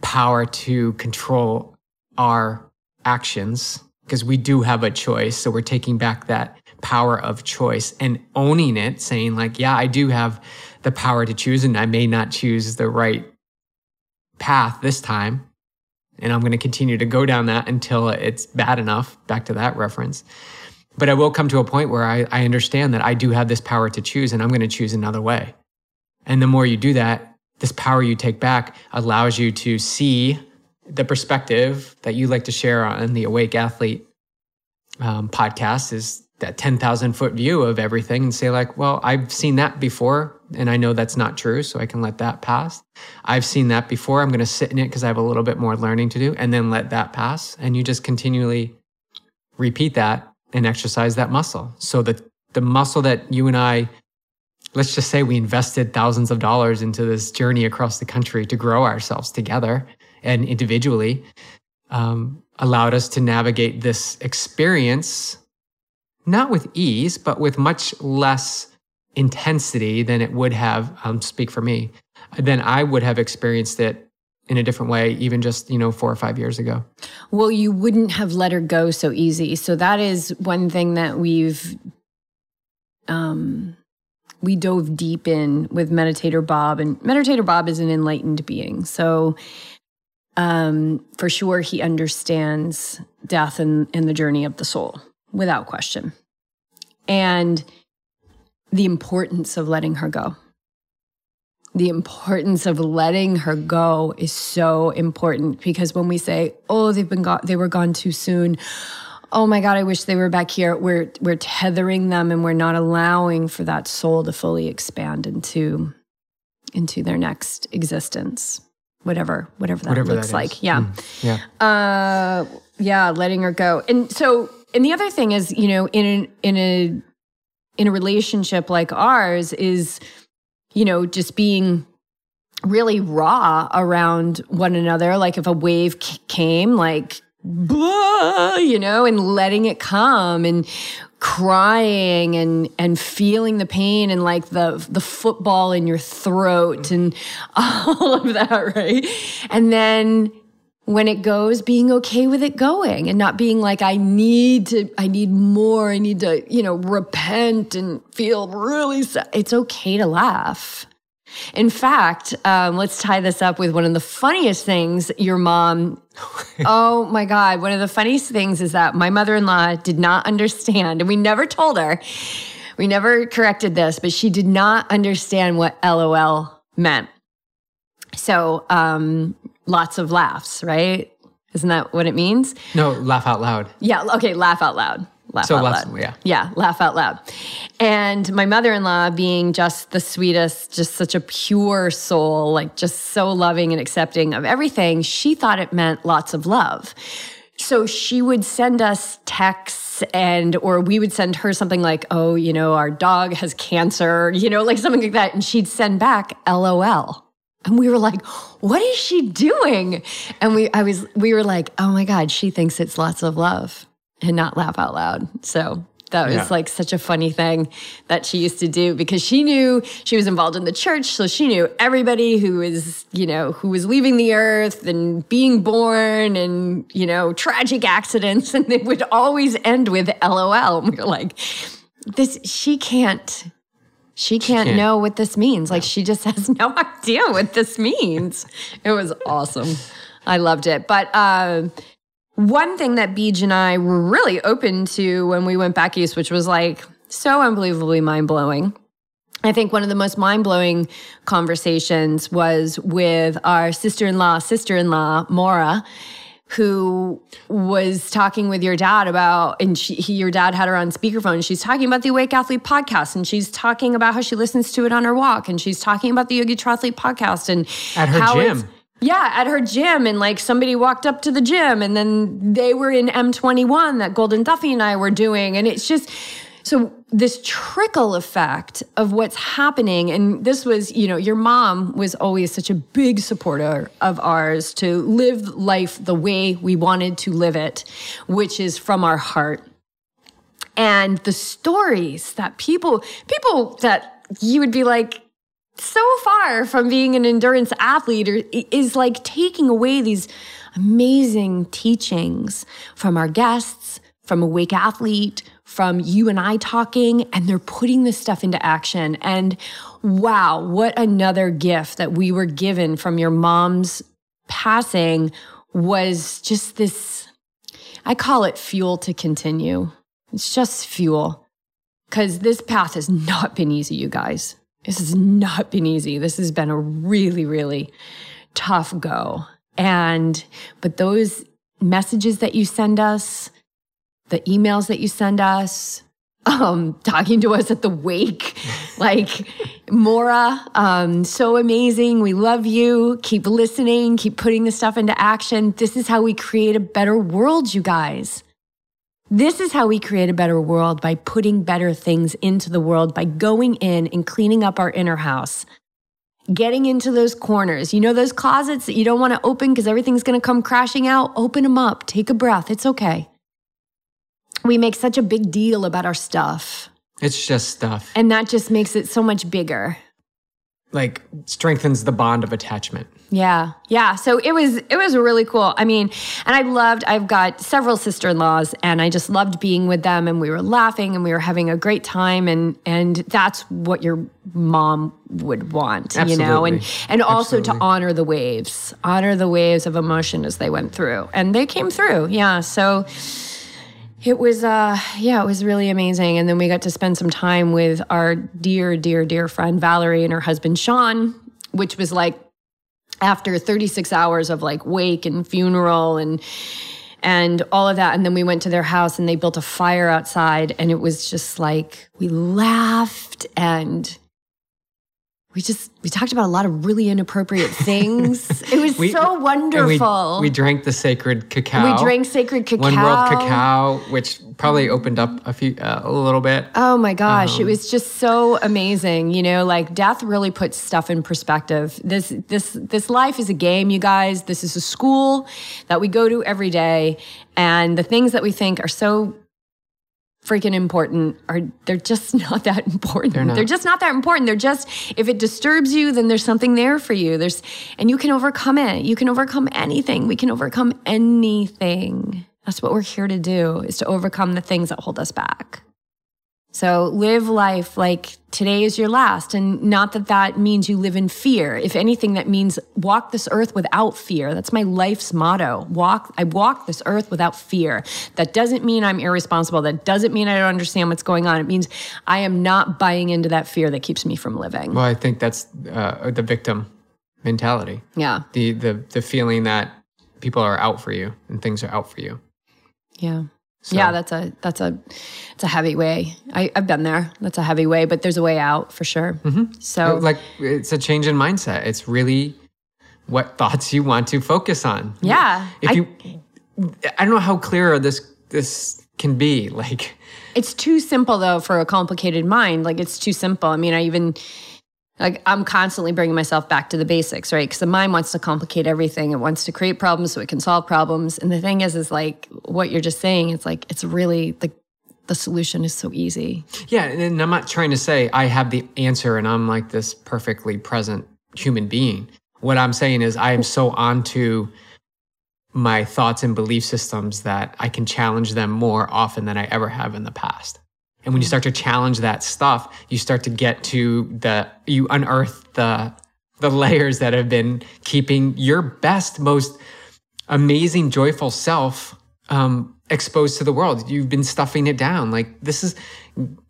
Speaker 1: power to control our actions because we do have a choice. So we're taking back that power of choice and owning it, saying, like, yeah, I do have the power to choose, and I may not choose the right path this time. And I'm going to continue to go down that until it's bad enough. Back to that reference. But I will come to a point where I, I understand that I do have this power to choose, and I'm going to choose another way. And the more you do that, this power you take back allows you to see the perspective that you like to share on the Awake Athlete um, podcast is that 10,000 foot view of everything and say, like, well, I've seen that before and I know that's not true. So I can let that pass. I've seen that before. I'm going to sit in it because I have a little bit more learning to do and then let that pass. And you just continually repeat that and exercise that muscle. So that the muscle that you and I let's just say we invested thousands of dollars into this journey across the country to grow ourselves together and individually um, allowed us to navigate this experience not with ease but with much less intensity than it would have um, speak for me then i would have experienced it in a different way even just you know four or five years ago.
Speaker 2: Well you wouldn't have let her go so easy. So that is one thing that we've um we dove deep in with meditator bob and meditator bob is an enlightened being. So um, for sure he understands death and, and the journey of the soul without question. And the importance of letting her go. The importance of letting her go is so important because when we say oh they've been got they were gone too soon. Oh my god i wish they were back here we're we're tethering them and we're not allowing for that soul to fully expand into into their next existence. Whatever whatever that whatever looks that like. yeah. Mm, yeah. Uh yeah letting her go. And so and the other thing is you know in a, in a in a relationship like ours is you know just being really raw around one another like if a wave came like blah, you know, and letting it come and crying and and feeling the pain and like the the football in your throat and all of that, right? And then when it goes being okay with it going and not being like i need to i need more i need to you know repent and feel really sad it's okay to laugh in fact, um, let's tie this up with one of the funniest things your mom. oh my God. One of the funniest things is that my mother in law did not understand, and we never told her, we never corrected this, but she did not understand what LOL meant. So, um, lots of laughs, right? Isn't that what it means?
Speaker 1: No, laugh out loud.
Speaker 2: Yeah. Okay. Laugh out loud laugh so out loud.
Speaker 1: Yeah.
Speaker 2: Yeah, laugh out loud. And my mother in law, being just the sweetest, just such a pure soul, like just so loving and accepting of everything, she thought it meant lots of love. So she would send us texts and or we would send her something like, "Oh, you know, our dog has cancer," you know, like something like that, and she'd send back LOL. And we were like, "What is she doing?" And we I was we were like, "Oh my god, she thinks it's lots of love." and not laugh out loud. So that was yeah. like such a funny thing that she used to do because she knew she was involved in the church so she knew everybody who was you know who was leaving the earth and being born and you know tragic accidents and they would always end with lol and we were like this she can't she can't, can't. know what this means. Like she just has no idea what this means. It was awesome. I loved it. But uh one thing that Beej and I were really open to when we went back east, which was like so unbelievably mind blowing. I think one of the most mind blowing conversations was with our sister in law, sister in law, Maura, who was talking with your dad about, and she, he, your dad had her on speakerphone. She's talking about the Awake Athlete podcast, and she's talking about how she listens to it on her walk, and she's talking about the Yogi Triathlete podcast, and
Speaker 1: at her gym.
Speaker 2: Yeah, at her gym, and like somebody walked up to the gym, and then they were in M21 that Golden Duffy and I were doing. And it's just so this trickle effect of what's happening. And this was, you know, your mom was always such a big supporter of ours to live life the way we wanted to live it, which is from our heart. and the stories that people people that you would be like so far from being an endurance athlete or, is like taking away these amazing teachings from our guests, from Awake Athlete, from you and I talking, and they're putting this stuff into action. And wow, what another gift that we were given from your mom's passing was just this I call it fuel to continue. It's just fuel. Because this path has not been easy, you guys. This has not been easy. This has been a really, really tough go. And, but those messages that you send us, the emails that you send us, um, talking to us at the wake, like Maura, um, so amazing. We love you. Keep listening, keep putting this stuff into action. This is how we create a better world, you guys. This is how we create a better world by putting better things into the world, by going in and cleaning up our inner house, getting into those corners. You know, those closets that you don't want to open because everything's going to come crashing out? Open them up, take a breath. It's okay. We make such a big deal about our stuff.
Speaker 1: It's just stuff.
Speaker 2: And that just makes it so much bigger.
Speaker 1: Like strengthens the bond of attachment.
Speaker 2: Yeah. Yeah. So it was it was really cool. I mean, and I loved I've got several sister-in-laws and I just loved being with them and we were laughing and we were having a great time and and that's what your mom would want,
Speaker 1: Absolutely.
Speaker 2: you know, and and also
Speaker 1: Absolutely.
Speaker 2: to honor the waves, honor the waves of emotion as they went through. And they came through. Yeah. So it was uh yeah, it was really amazing. And then we got to spend some time with our dear, dear, dear friend Valerie and her husband Sean, which was like after 36 hours of like wake and funeral and and all of that and then we went to their house and they built a fire outside and it was just like we laughed and we just we talked about a lot of really inappropriate things it was
Speaker 1: We-
Speaker 2: so
Speaker 1: and we-
Speaker 2: wonderful
Speaker 1: We, drank the sacred cacao.
Speaker 2: We drank sacred cacao
Speaker 1: One World Cacao, which probably opened up a few uh, a little bit.
Speaker 2: Oh my gosh,
Speaker 1: Um,
Speaker 2: it was just so amazing. You know, like death really puts stuff in perspective. This this this life is a game, you guys. This is a school that we go to every day and the things that we think are so freaking important are they're just not that important. They're,
Speaker 1: not.
Speaker 2: They're just not that important. They're just if it disturbs you, then there's something there for you. There's and you can overcome it. You can overcome anything. We can overcome anything. That's what we're here to do is to overcome the things that hold us back. So live life like today is your last. And not that that means you live in fear. If anything, that means walk this earth without fear. That's my life's motto. Walk, I walk this earth without fear. That doesn't mean I'm irresponsible. That doesn't mean I don't understand what's going on. It means I am not buying into that fear that keeps me from living.
Speaker 1: Well, I think that's uh, the victim mentality.
Speaker 2: Yeah.
Speaker 1: The the the feeling that people are out for you and things are out for you.
Speaker 2: Yeah.
Speaker 1: So-
Speaker 2: Yeah, that's a that's a it's a heavy way. I, I've been there. That's a heavy way, but there's a way out for sure. Mm-hmm. So
Speaker 1: like it's a change in mindset. It's really what thoughts you want to focus on.
Speaker 2: yeah,
Speaker 1: If
Speaker 2: I-
Speaker 1: you, I don't know how clear this this can be. Like,
Speaker 2: It's too simple though for a complicated mind. Like it's too simple. I mean, I even like I'm constantly bringing myself back to the basics, right? Because the mind wants to complicate everything. It wants to create problems so it can solve problems. And the thing is, is like what you're just saying. It's like it's really like the solution is so easy.
Speaker 1: yeah, and I'm not trying to say I have the answer and I'm like this perfectly present human being. What I'm saying is I am so onto my thoughts and belief systems that I can challenge them more often than I ever have in the past. And when you start to challenge that stuff, you start to get to the you unearth the the layers that have been keeping your best, most amazing, joyful self um, exposed to the world. You've been stuffing it down. Like this is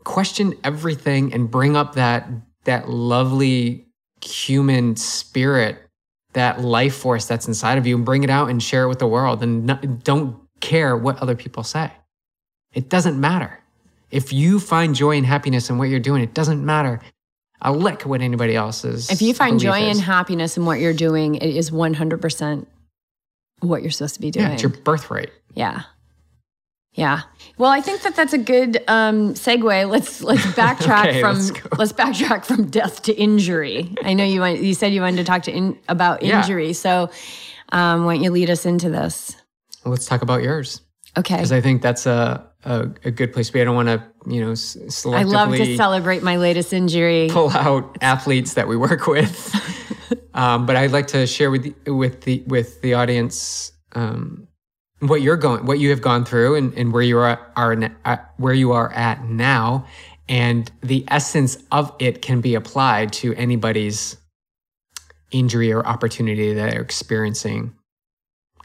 Speaker 1: question everything and bring up that that lovely human spirit, that life force that's inside of you, and bring it out and share it with the world. And no, don't care what other people say. It doesn't matter. If you find joy and happiness in what you're doing, it doesn't matter a lick what anybody else's.
Speaker 2: If you find joy
Speaker 1: is.
Speaker 2: and happiness in what you're doing, it is 100% what you're supposed to be doing.
Speaker 1: yeah, it's your birthright.
Speaker 2: Yeah. Yeah. Well, I think that that's a good um, segue. Let's let's backtrack
Speaker 1: Okay,
Speaker 2: from
Speaker 1: let's
Speaker 2: let's backtrack from death to injury. I know you want, you said you wanted to talk to in, about
Speaker 1: Yeah.
Speaker 2: injury, so um, why don't you lead us into this?
Speaker 1: Let's talk about yours
Speaker 2: Okay.
Speaker 1: because I think that's a a, a good place to be. I don't want to, you know, selectively. I
Speaker 2: love to celebrate my latest injury.
Speaker 1: Pull out athletes that we work with, um, but I'd like to share with with the with the audience um, what you're going, what you have gone through, and, and where you are are uh, where you are at now, and the essence of it can be applied to anybody's injury or opportunity that they're experiencing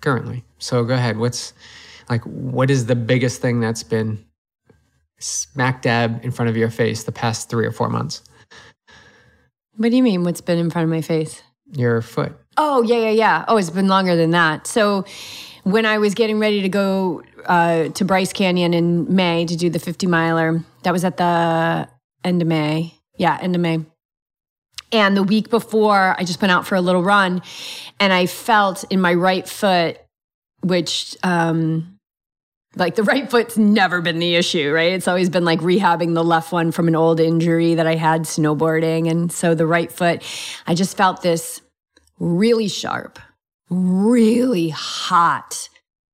Speaker 1: currently. So go ahead. What's like what is the biggest thing that's been smack dab in front of your face the past three or four months?
Speaker 2: What do you mean? What's been in front of my face?
Speaker 1: Your foot.
Speaker 2: Oh yeah, yeah, yeah. Oh, it's been longer than that. So when I was getting ready to go uh, to Bryce Canyon in May to do the 50 miler, that was at the end of May. Yeah, end of May. And the week before, I just went out for a little run and I felt in my right foot, which um, like the right foot's never been the issue, right? It's always been like rehabbing the left one from an old injury that I had snowboarding. And so the right foot, I just felt this really sharp, really hot,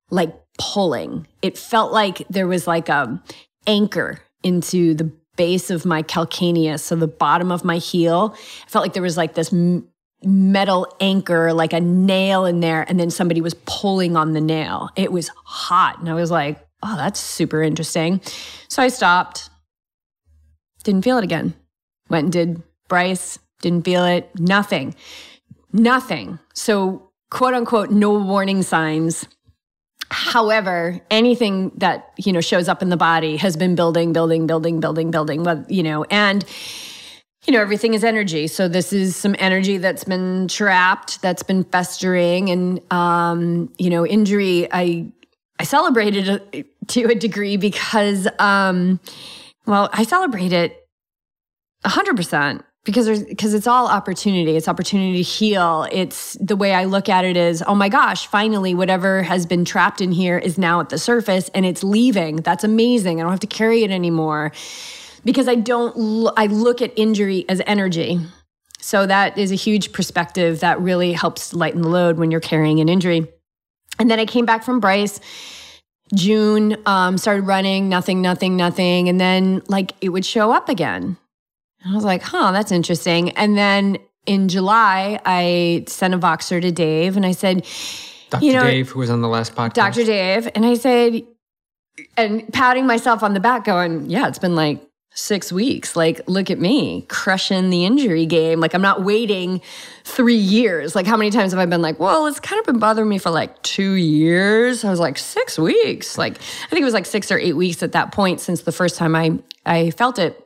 Speaker 2: like pulling. It felt like there was like a anchor into the base of my calcaneus, so the bottom of my heel. I felt like there was like this metal anchor, like a nail in there, and then somebody was pulling on the nail. It was hot. And I was like, oh, that's super interesting. So I stopped, didn't feel it again. Went and did Bryce, didn't feel it, nothing, nothing. So, quote unquote, no warning signs. However, anything that, you know, shows up in the body has been building, building, building, building, building, you know, and you know, everything is energy. So this is some energy that's been trapped, that's been festering, and um, you know, injury. I I celebrated it to a degree because, um, well, I celebrate it hundred percent because there's because it's all opportunity. It's opportunity to heal. It's the way I look at it is, oh my gosh, finally, whatever has been trapped in here is now at the surface and it's leaving. That's amazing. I don't have to carry it anymore because I don't, l- I look at injury as energy. So that is a huge perspective that really helps lighten the load when you're carrying an injury. And then I came back from Bryce. June, um, started running, nothing, nothing, nothing. And then like it would show up again. And I was like, huh, that's interesting. And then in July, I sent a Voxer to Dave and I said,
Speaker 1: Dr. You know, Dave, who was on the last podcast.
Speaker 2: Dr. Dave. And I said, and patting myself on the back, going, yeah, it's been like six weeks. Like, look at me crushing the injury game. Like, I'm not waiting three years. Like, how many times have I been like, well, it's kind of been bothering me for like two years? I was like, six weeks. Like, I think it was like six or eight weeks at that point since the first time I, I felt it.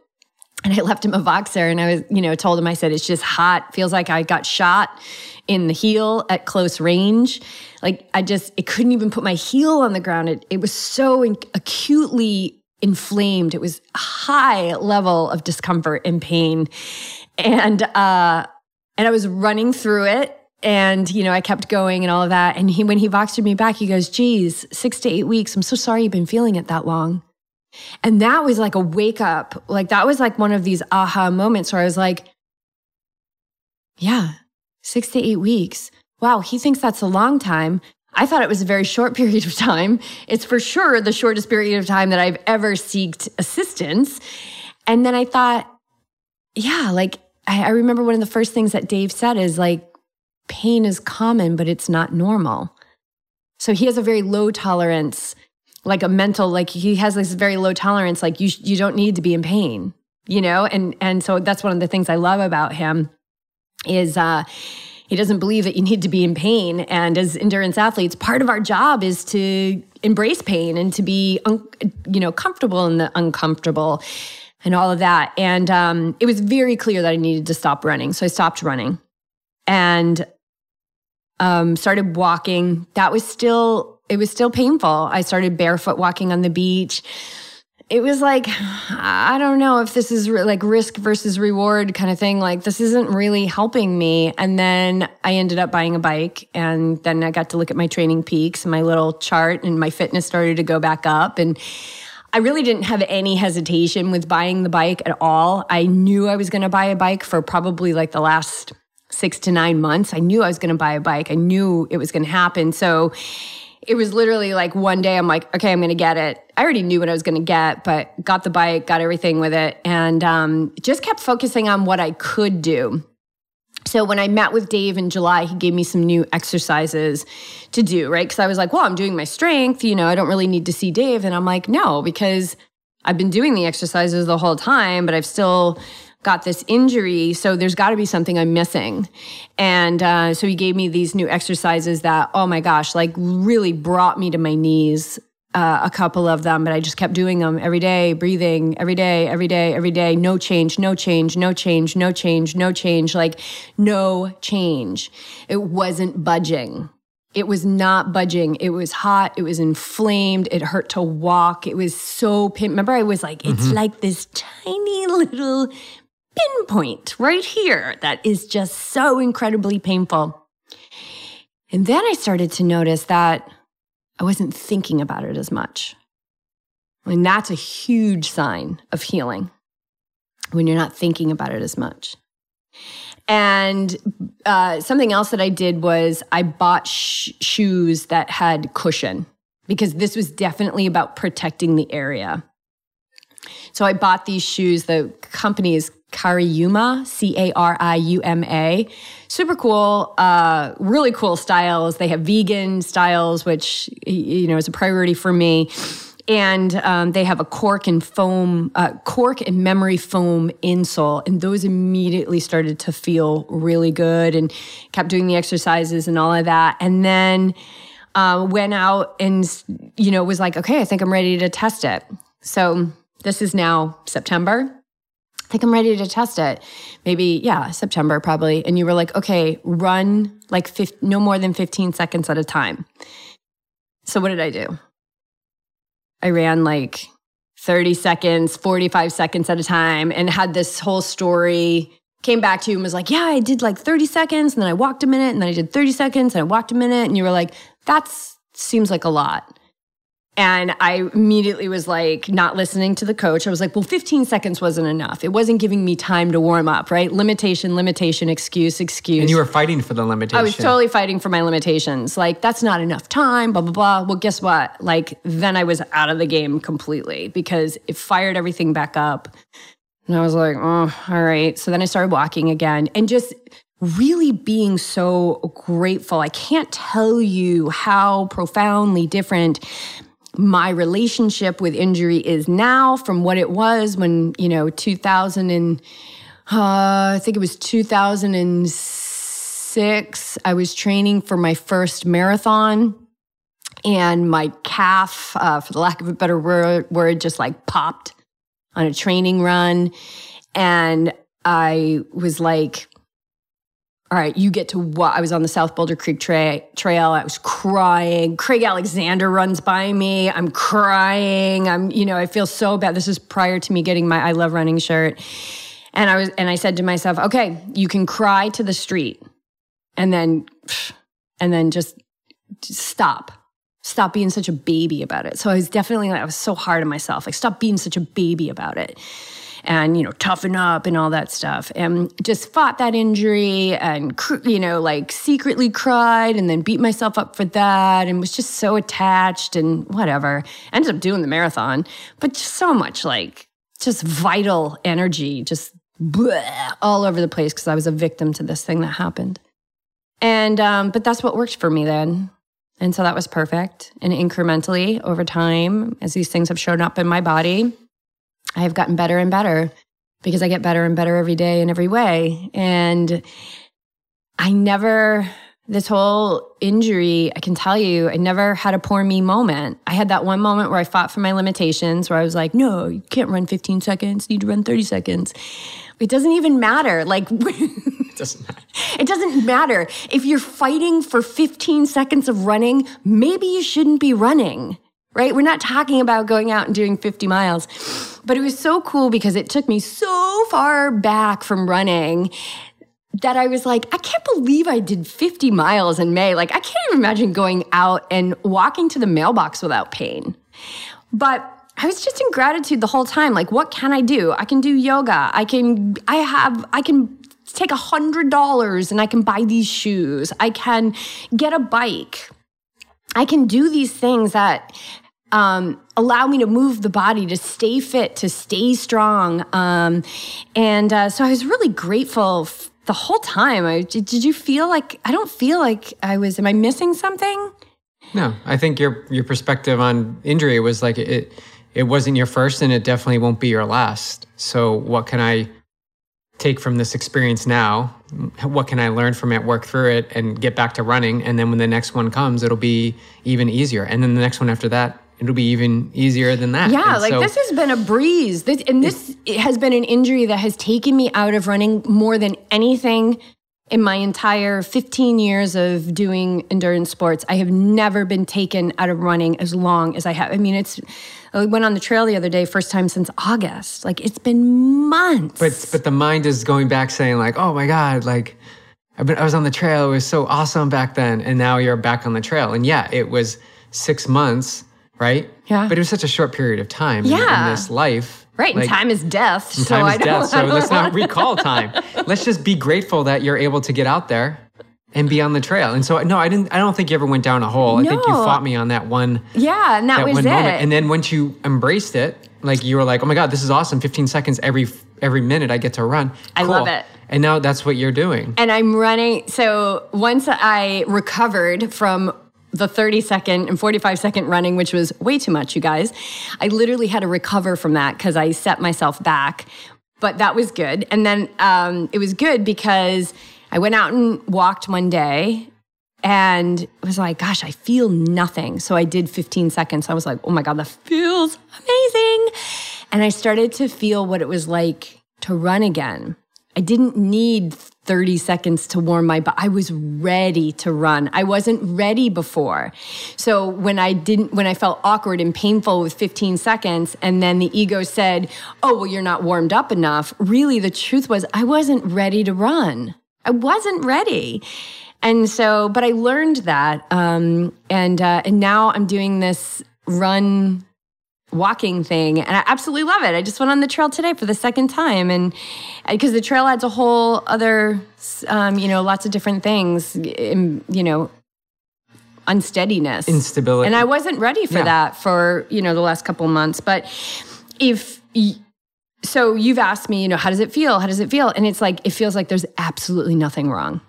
Speaker 2: And I left him a Voxer and I was, you know, told him, I said, it's just hot. Feels like I got shot in the heel at close range. Like, I just, it couldn't even put my heel on the ground. It, it was so acutely inflamed. It was high level of discomfort and pain. And uh and I was running through it and you know i kept going and all of that. And he when he voxed me back he goes geez six to eight weeks. I'm so sorry you've been feeling it that long. And that was like a wake up. Like that was like one of these aha moments where i was like yeah six to eight weeks. Wow he thinks that's a long time I thought it was a very short period of time. It's for sure the shortest period of time that I've ever sought assistance. And then I thought, yeah, like I, I, remember one of the first things that Dave said is like, pain is common, but it's not normal. So he has a very low tolerance, like a mental, like he has this very low tolerance, like you, you don't need to be in pain, you know? And, and so that's one of the things I love about him is, uh, he doesn't believe that you need to be in pain. And as endurance athletes, part of our job is to embrace pain and to be, un- you know, comfortable in the uncomfortable and all of that. And um, it was very clear that I needed to stop running. So I stopped running and um, started walking. That was still, it was still painful. I started barefoot walking on the beach it was like i don't know if this is re- like risk versus reward kind of thing. Like this isn't really helping me. And then i ended up buying a bike and then i got to look at my TrainingPeaks and my little chart and my fitness started to go back up. And i really didn't have any hesitation with buying the bike at all. I knew i was going to buy a bike for probably like the last six to nine months. I knew i was going to buy a bike. I knew it was going to happen. So it was literally like one day I'm like, okay, I'm going to get it. I already knew what I was going to get, but got the bike, got everything with it, and um, just kept focusing on what I could do. So when I met with Dave in July, he gave me some new exercises to do, right? Because I was like, well, I'm doing my strength, you know, I don't really need to see Dave. And I'm like, no, because I've been doing the exercises the whole time, but I've still got this injury. So there's got to be something I'm missing. And uh, so he gave me these new exercises that, oh my gosh, like really brought me to my knees. Uh, a couple of them, but I just kept doing them every day, breathing every day, every day, every day. No change, no change, no change, no change, no change, like no change. It wasn't budging. It was not budging. It was hot. It was inflamed. It hurt to walk. It was so pain. Remember, I was like, it's mm-hmm. like this tiny little pinpoint right here that is just so incredibly painful. And then I started to notice that I wasn't thinking about it as much. And that's a huge sign of healing when you're not thinking about it as much. And uh, something else that I did was I bought sh- shoes that had cushion because this was definitely about protecting the area. So I bought these shoes. The company is Cariuma, C A R I U M A. Super cool, uh, really cool styles. They have vegan styles, which you know is a priority for me. And um, they have a cork and foam, uh, cork and memory foam insole, and those immediately started to feel really good. And kept doing the exercises and all of that. And then uh, went out and you know was like, okay, I think I'm ready to test it. So this is now September. I think I'm ready to test it. Maybe, yeah, September probably. And you were like, okay, run like 50, no more than 15 seconds at a time. So what did I do? I ran like 30 seconds, 45 seconds at a time and had this whole story. Came back to you and was like, yeah, I did like 30 seconds and then I walked a minute and then I did 30 seconds and I walked a minute. And you were like, that seems like a lot. And I immediately was like, not listening to the coach. I was like, well, 15 seconds wasn't enough. It wasn't giving me time to warm up, right? Limitation, limitation, excuse, excuse.
Speaker 1: And you were fighting for the limitation.
Speaker 2: I was totally fighting for my limitations. Like, that's not enough time, blah, blah, blah. Well, guess what? Like, then I was out of the game completely because it fired everything back up. And I was like, oh, all right. So then I started walking again and just really being so grateful. I can't tell you how profoundly different my relationship with injury is now from what it was when, you know, 2000 and uh, I think it was 2006. I was training for my first marathon and my calf, uh, for the lack of a better word, word, just like popped on a training run. And I was like, all right, you get to what? I was on the South Boulder Creek tra- Trail. I was crying. Craig Alexander runs by me. I'm crying. I'm, you know, I feel so bad. This is prior to me getting my I Love Running shirt. And I was, and I said to myself, okay, you can cry to the street and then, and then just, just stop. Stop being such a baby about it. So I was definitely, I was so hard on myself. Like, stop being such a baby about it and you know toughen up and all that stuff. And just fought that injury and you know like secretly cried and then beat myself up for that and was just so attached and whatever. Ended up doing the marathon but just so much like just vital energy just bleh, all over the place because i was a victim to this thing that happened. And um, but that's what worked for me then. And so that was perfect. And incrementally over time as these things have shown up in my body I have gotten better and better because I get better and better every day in every way. And I never, this whole injury, I can tell you, I never had a poor me moment. I had that one moment where I fought for my limitations, where I was like, no, you can't run 15 seconds, you need to run 30 seconds. It doesn't even matter. Like, it
Speaker 1: doesn't matter.
Speaker 2: It doesn't matter. If you're fighting for 15 seconds of running, maybe you shouldn't be running right? We're not talking about going out and doing 50 miles. But it was so cool because it took me so far back from running that I was like, I can't believe I did 50 miles in May. Like, I can't even imagine going out and walking to the mailbox without pain. But I was just in gratitude the whole time. Like, what can I do? I can do yoga. I can, I have, I can take a hundred dollars and I can buy these shoes. I can get a bike I can do these things that um, allow me to move the body, to stay fit, to stay strong. Um, and uh, so I was really grateful f- the whole time. I, did, did you feel like, I don't feel like I was, am I missing something?
Speaker 1: No, I think your your perspective on injury was like it it wasn't your first and it definitely won't be your last. So what can I take from this experience now? What can I learn from it, work through it and get back to running and then when the next one comes it'll be even easier. And then the next one after that it'll be even easier than that.
Speaker 2: Yeah,
Speaker 1: and
Speaker 2: like
Speaker 1: so,
Speaker 2: this has been a breeze. This, and this has been an injury that has taken me out of running more than anything in my entire 15 years of doing endurance sports. I have never been taken out of running as long as I have. I mean, it's I went on the trail the other day, first time since August. Like it's been months.
Speaker 1: But but the mind is going back saying like, "Oh my god, like I've been, I was on the trail. It was so awesome back then, and now you're back on the trail." And yeah, it was six months, right?
Speaker 2: Yeah.
Speaker 1: But it was such a short period of time in- in, this life.
Speaker 2: Right, and time is death. so
Speaker 1: time
Speaker 2: I
Speaker 1: is death. So let's not recall time. Let's just be grateful that you're able to get out there and be on the trail. And so no, I didn't. I don't think you ever went down a hole. I think you fought me on that one.
Speaker 2: Yeah, and that,
Speaker 1: that
Speaker 2: was
Speaker 1: one
Speaker 2: it.
Speaker 1: moment. And then once you embraced it, like you were like, oh my God, this is awesome. 15 seconds every every minute I get to run.
Speaker 2: I love it.
Speaker 1: And now that's what you're doing.
Speaker 2: and I'm running. So once I recovered from the 30 second and 45 second running, which was way too much, you guys, I literally had to recover from that because I set myself back. But that was good. And then um, it was good because I went out and walked one day and was like, gosh, I feel nothing. So I did 15 seconds. I was like, oh my God, that feels amazing. And I started to feel what it was like to run again. I didn't need 30 seconds to warm my body. I was ready to run. I wasn't ready before. So when I didn't, when I felt awkward and painful with 15 seconds, and then the ego said, Oh, well, you're not warmed up enough. Really, the truth was, I wasn't ready to run. I wasn't ready. And so, but I learned that. Um, and, uh, and now I'm doing this run walking thing and I absolutely love it. I just went on the trail today for the second time and because the trail adds a whole other um, you know lots of different things in, you know unsteadiness
Speaker 1: Instability.
Speaker 2: and I wasn't ready for
Speaker 1: Yeah.
Speaker 2: that for you know the last couple months but if y- so you've asked me you know how does it feel how does it feel and it's like it feels like there's absolutely nothing wrong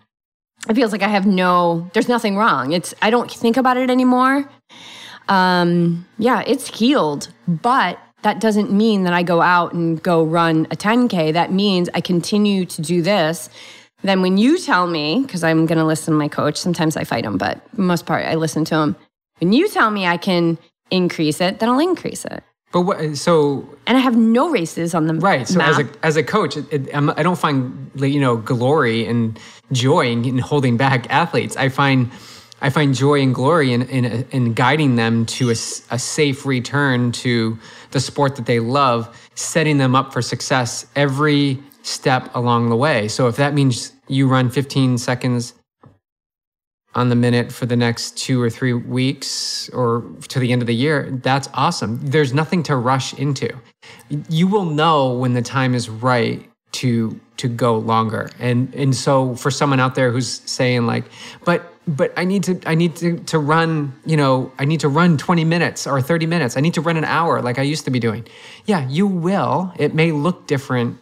Speaker 2: it feels like I have no there's nothing wrong it's I don't think about it anymore um, yeah, it's healed, but that doesn't mean that I go out and go run a 10K. That means I continue to do this. Then when you tell me, because I'm going to listen to my coach, sometimes I fight him, but most part I listen to him. When you tell me I can increase it, then I'll increase it.
Speaker 1: but what, so
Speaker 2: And I have no races on the
Speaker 1: Right. So
Speaker 2: map.
Speaker 1: as a as a coach, it, it, I don't find like, you know glory and joy in, in holding back athletes. I find I find joy and glory in in, in guiding them to a safe return to the sport that they love, setting them up for success every step along the way. So if that means you run 15 seconds on the minute for the next two or three weeks or to the end of the year, that's awesome. There's nothing to rush into. You will know when the time is right to to go longer. And and so for someone out there who's saying like, but but I need to I need to to run, you know, I need to run 20 minutes or 30 minutes. I need to run an hour like I used to be doing. Yeah, you will. It may look different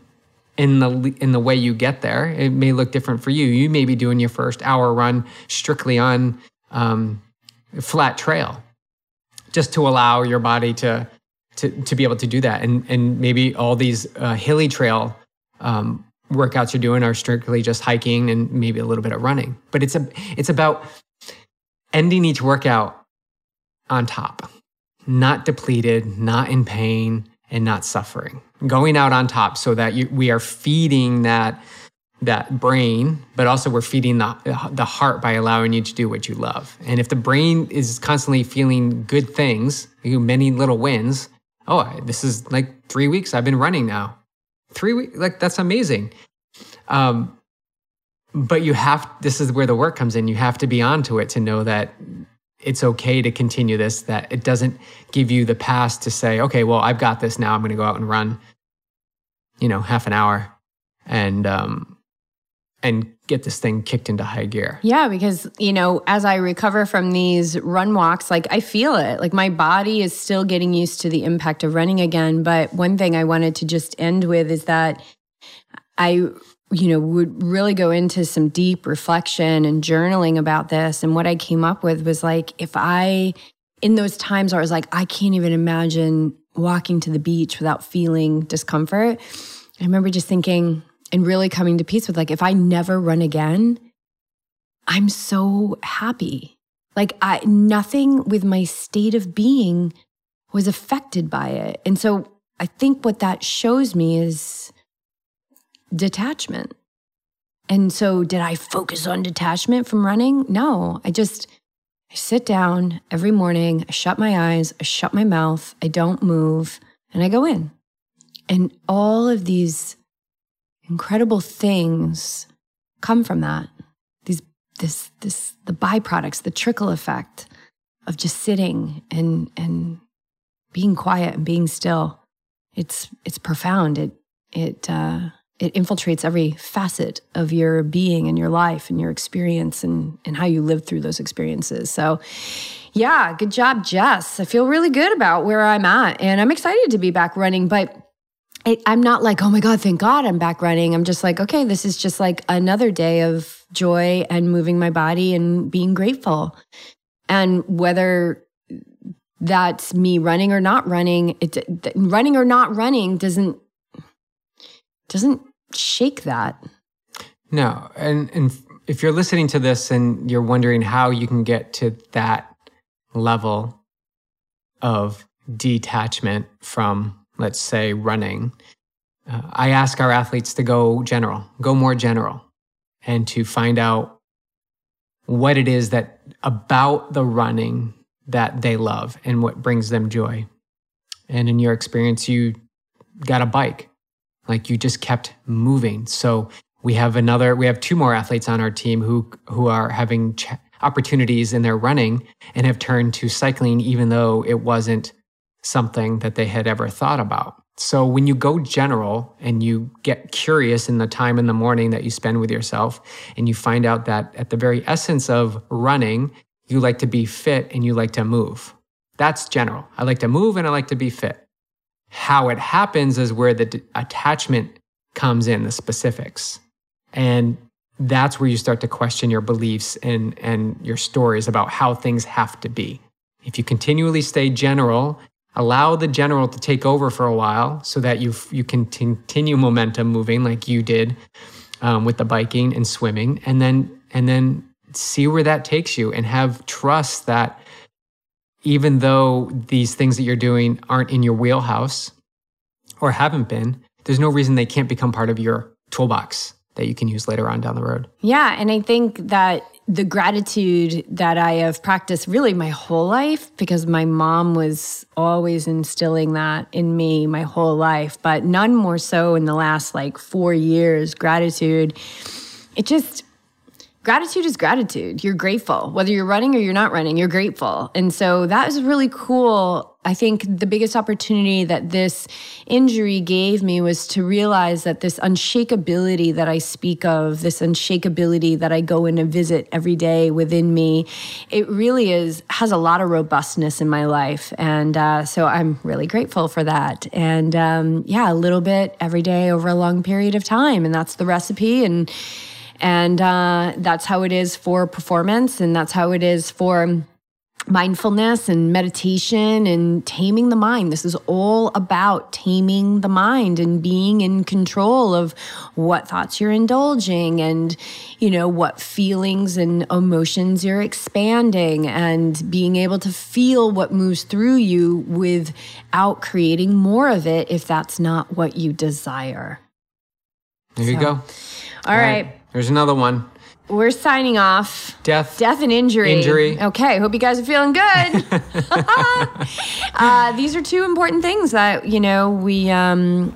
Speaker 1: in the in the way you get there. It may look different for you. You may be doing your first hour run strictly on um, flat trail, just to allow your body to to to be able to do that. And and maybe all these uh, hilly trail um, workouts you're doing are strictly just hiking and maybe a little bit of running. But it's a it's about ending each workout on top, not depleted, not in pain, and not suffering. Going out on top so that you, we are feeding that that brain, but also we're feeding the the heart by allowing you to do what you love. And if the brain is constantly feeling good things, you many little wins. Oh, this is like three weeks I've been running now. Three weeks, like that's amazing. Um, but you have. This is where the work comes in. You have to be onto it to know that it's okay to continue this. That it doesn't give you the pass to say, okay, well, I've got this now. I'm going to go out and run. You know, half an hour, and um, and get this thing kicked into high gear.
Speaker 2: Yeah, because, you know, as I recover from these run walks, like I feel it. Like my body is still getting used to the impact of running again. But one thing I wanted to just end with is that I, you know, would really go into some deep reflection and journaling about this. And what I came up with was like, if I, in those times where I was like, I can't even imagine walking to the beach without feeling discomfort, I remember just thinking, and really coming to peace with like if I never run again, I'm so happy. Like I nothing with my state of being was affected by it. And so I think what that shows me is detachment. And so did I focus on detachment from running? No, I just I sit down every morning, I shut my eyes, I shut my mouth, I don't move, and I go in. And all of these incredible things come from that. These, this, this, the byproducts, the trickle effect of just sitting and and being quiet and being still. It's it's profound. It it uh, it infiltrates every facet of your being and your life and your experience and and how you live through those experiences. So. Yeah, good job, Jess. I feel really good about where I'm at and I'm excited to be back running, but I, I'm not like, oh my God, thank God I'm back running. I'm just like, okay, this is just like another day of joy and moving my body and being grateful. And whether that's me running or not running, it running or not running doesn't doesn't shake that.
Speaker 1: No, and and if you're listening to this and you're wondering how you can get to that level of detachment from let's say running, uh, I ask our athletes to go general, go more general, and to find out what it is that about the running that they love and what brings them joy. And in your experience, you got a bike, like you just kept moving. So we have another, we have two more athletes on our team who who are having ch- opportunities in their running and have turned to cycling, even though it wasn't something that they had ever thought about. So when you go general and you get curious in the time in the morning that you spend with yourself, and you find out that at the very essence of running, you like to be fit and you like to move. That's general. I like to move and I like to be fit. How it happens is where the d- attachment comes in, the specifics. And that's where you start to question your beliefs and, and your stories about how things have to be. If you continually stay general allow the general to take over for a while so that you you can continue momentum moving like you did um, with the biking and swimming and then and then see where that takes you and have trust that even though these things that you're doing aren't in your wheelhouse or haven't been there's no reason they can't become part of your toolbox that you can use later on down the road.
Speaker 2: Yeah and i think that the gratitude that I have practiced really my whole life because my mom was always instilling that in me my whole life, but none more so in the last like four years. Gratitude, it just, gratitude is gratitude. You're grateful. Whether you're running or you're not running, you're grateful. And so that was really cool I think the biggest opportunity that this injury gave me was to realize that this unshakability that I speak of, this unshakability that I go in and visit every day within me, it really is has a lot of robustness in my life, and uh, so I'm really grateful for that. And um, yeah, a little bit every day over a long period of time, and that's the recipe. And and uh, that's how it is for performance, and that's how it is for mindfulness and meditation and taming the mind. This is all about taming the mind and being in control of what thoughts you're indulging and, you know, what feelings and emotions you're expanding and being able to feel what moves through you without creating more of it if that's not what you desire.
Speaker 1: There so. you go.
Speaker 2: All, all right. right.
Speaker 1: There's another one.
Speaker 2: We're signing off.
Speaker 1: Death.
Speaker 2: Death and injury.
Speaker 1: Injury.
Speaker 2: Okay. Hope you guys are feeling good. uh, these are two important things that you know we um,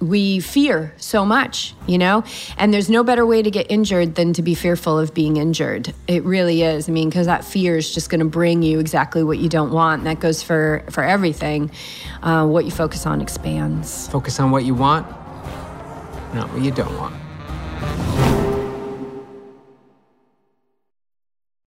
Speaker 2: we fear so much. You know, and there's no better way to get injured than to be fearful of being injured. It really is. I mean, because that fear is just going to bring you exactly what you don't want. And that goes for for everything. Uh, what you focus on expands.
Speaker 1: Focus on what you want, not what you don't want. Thank you.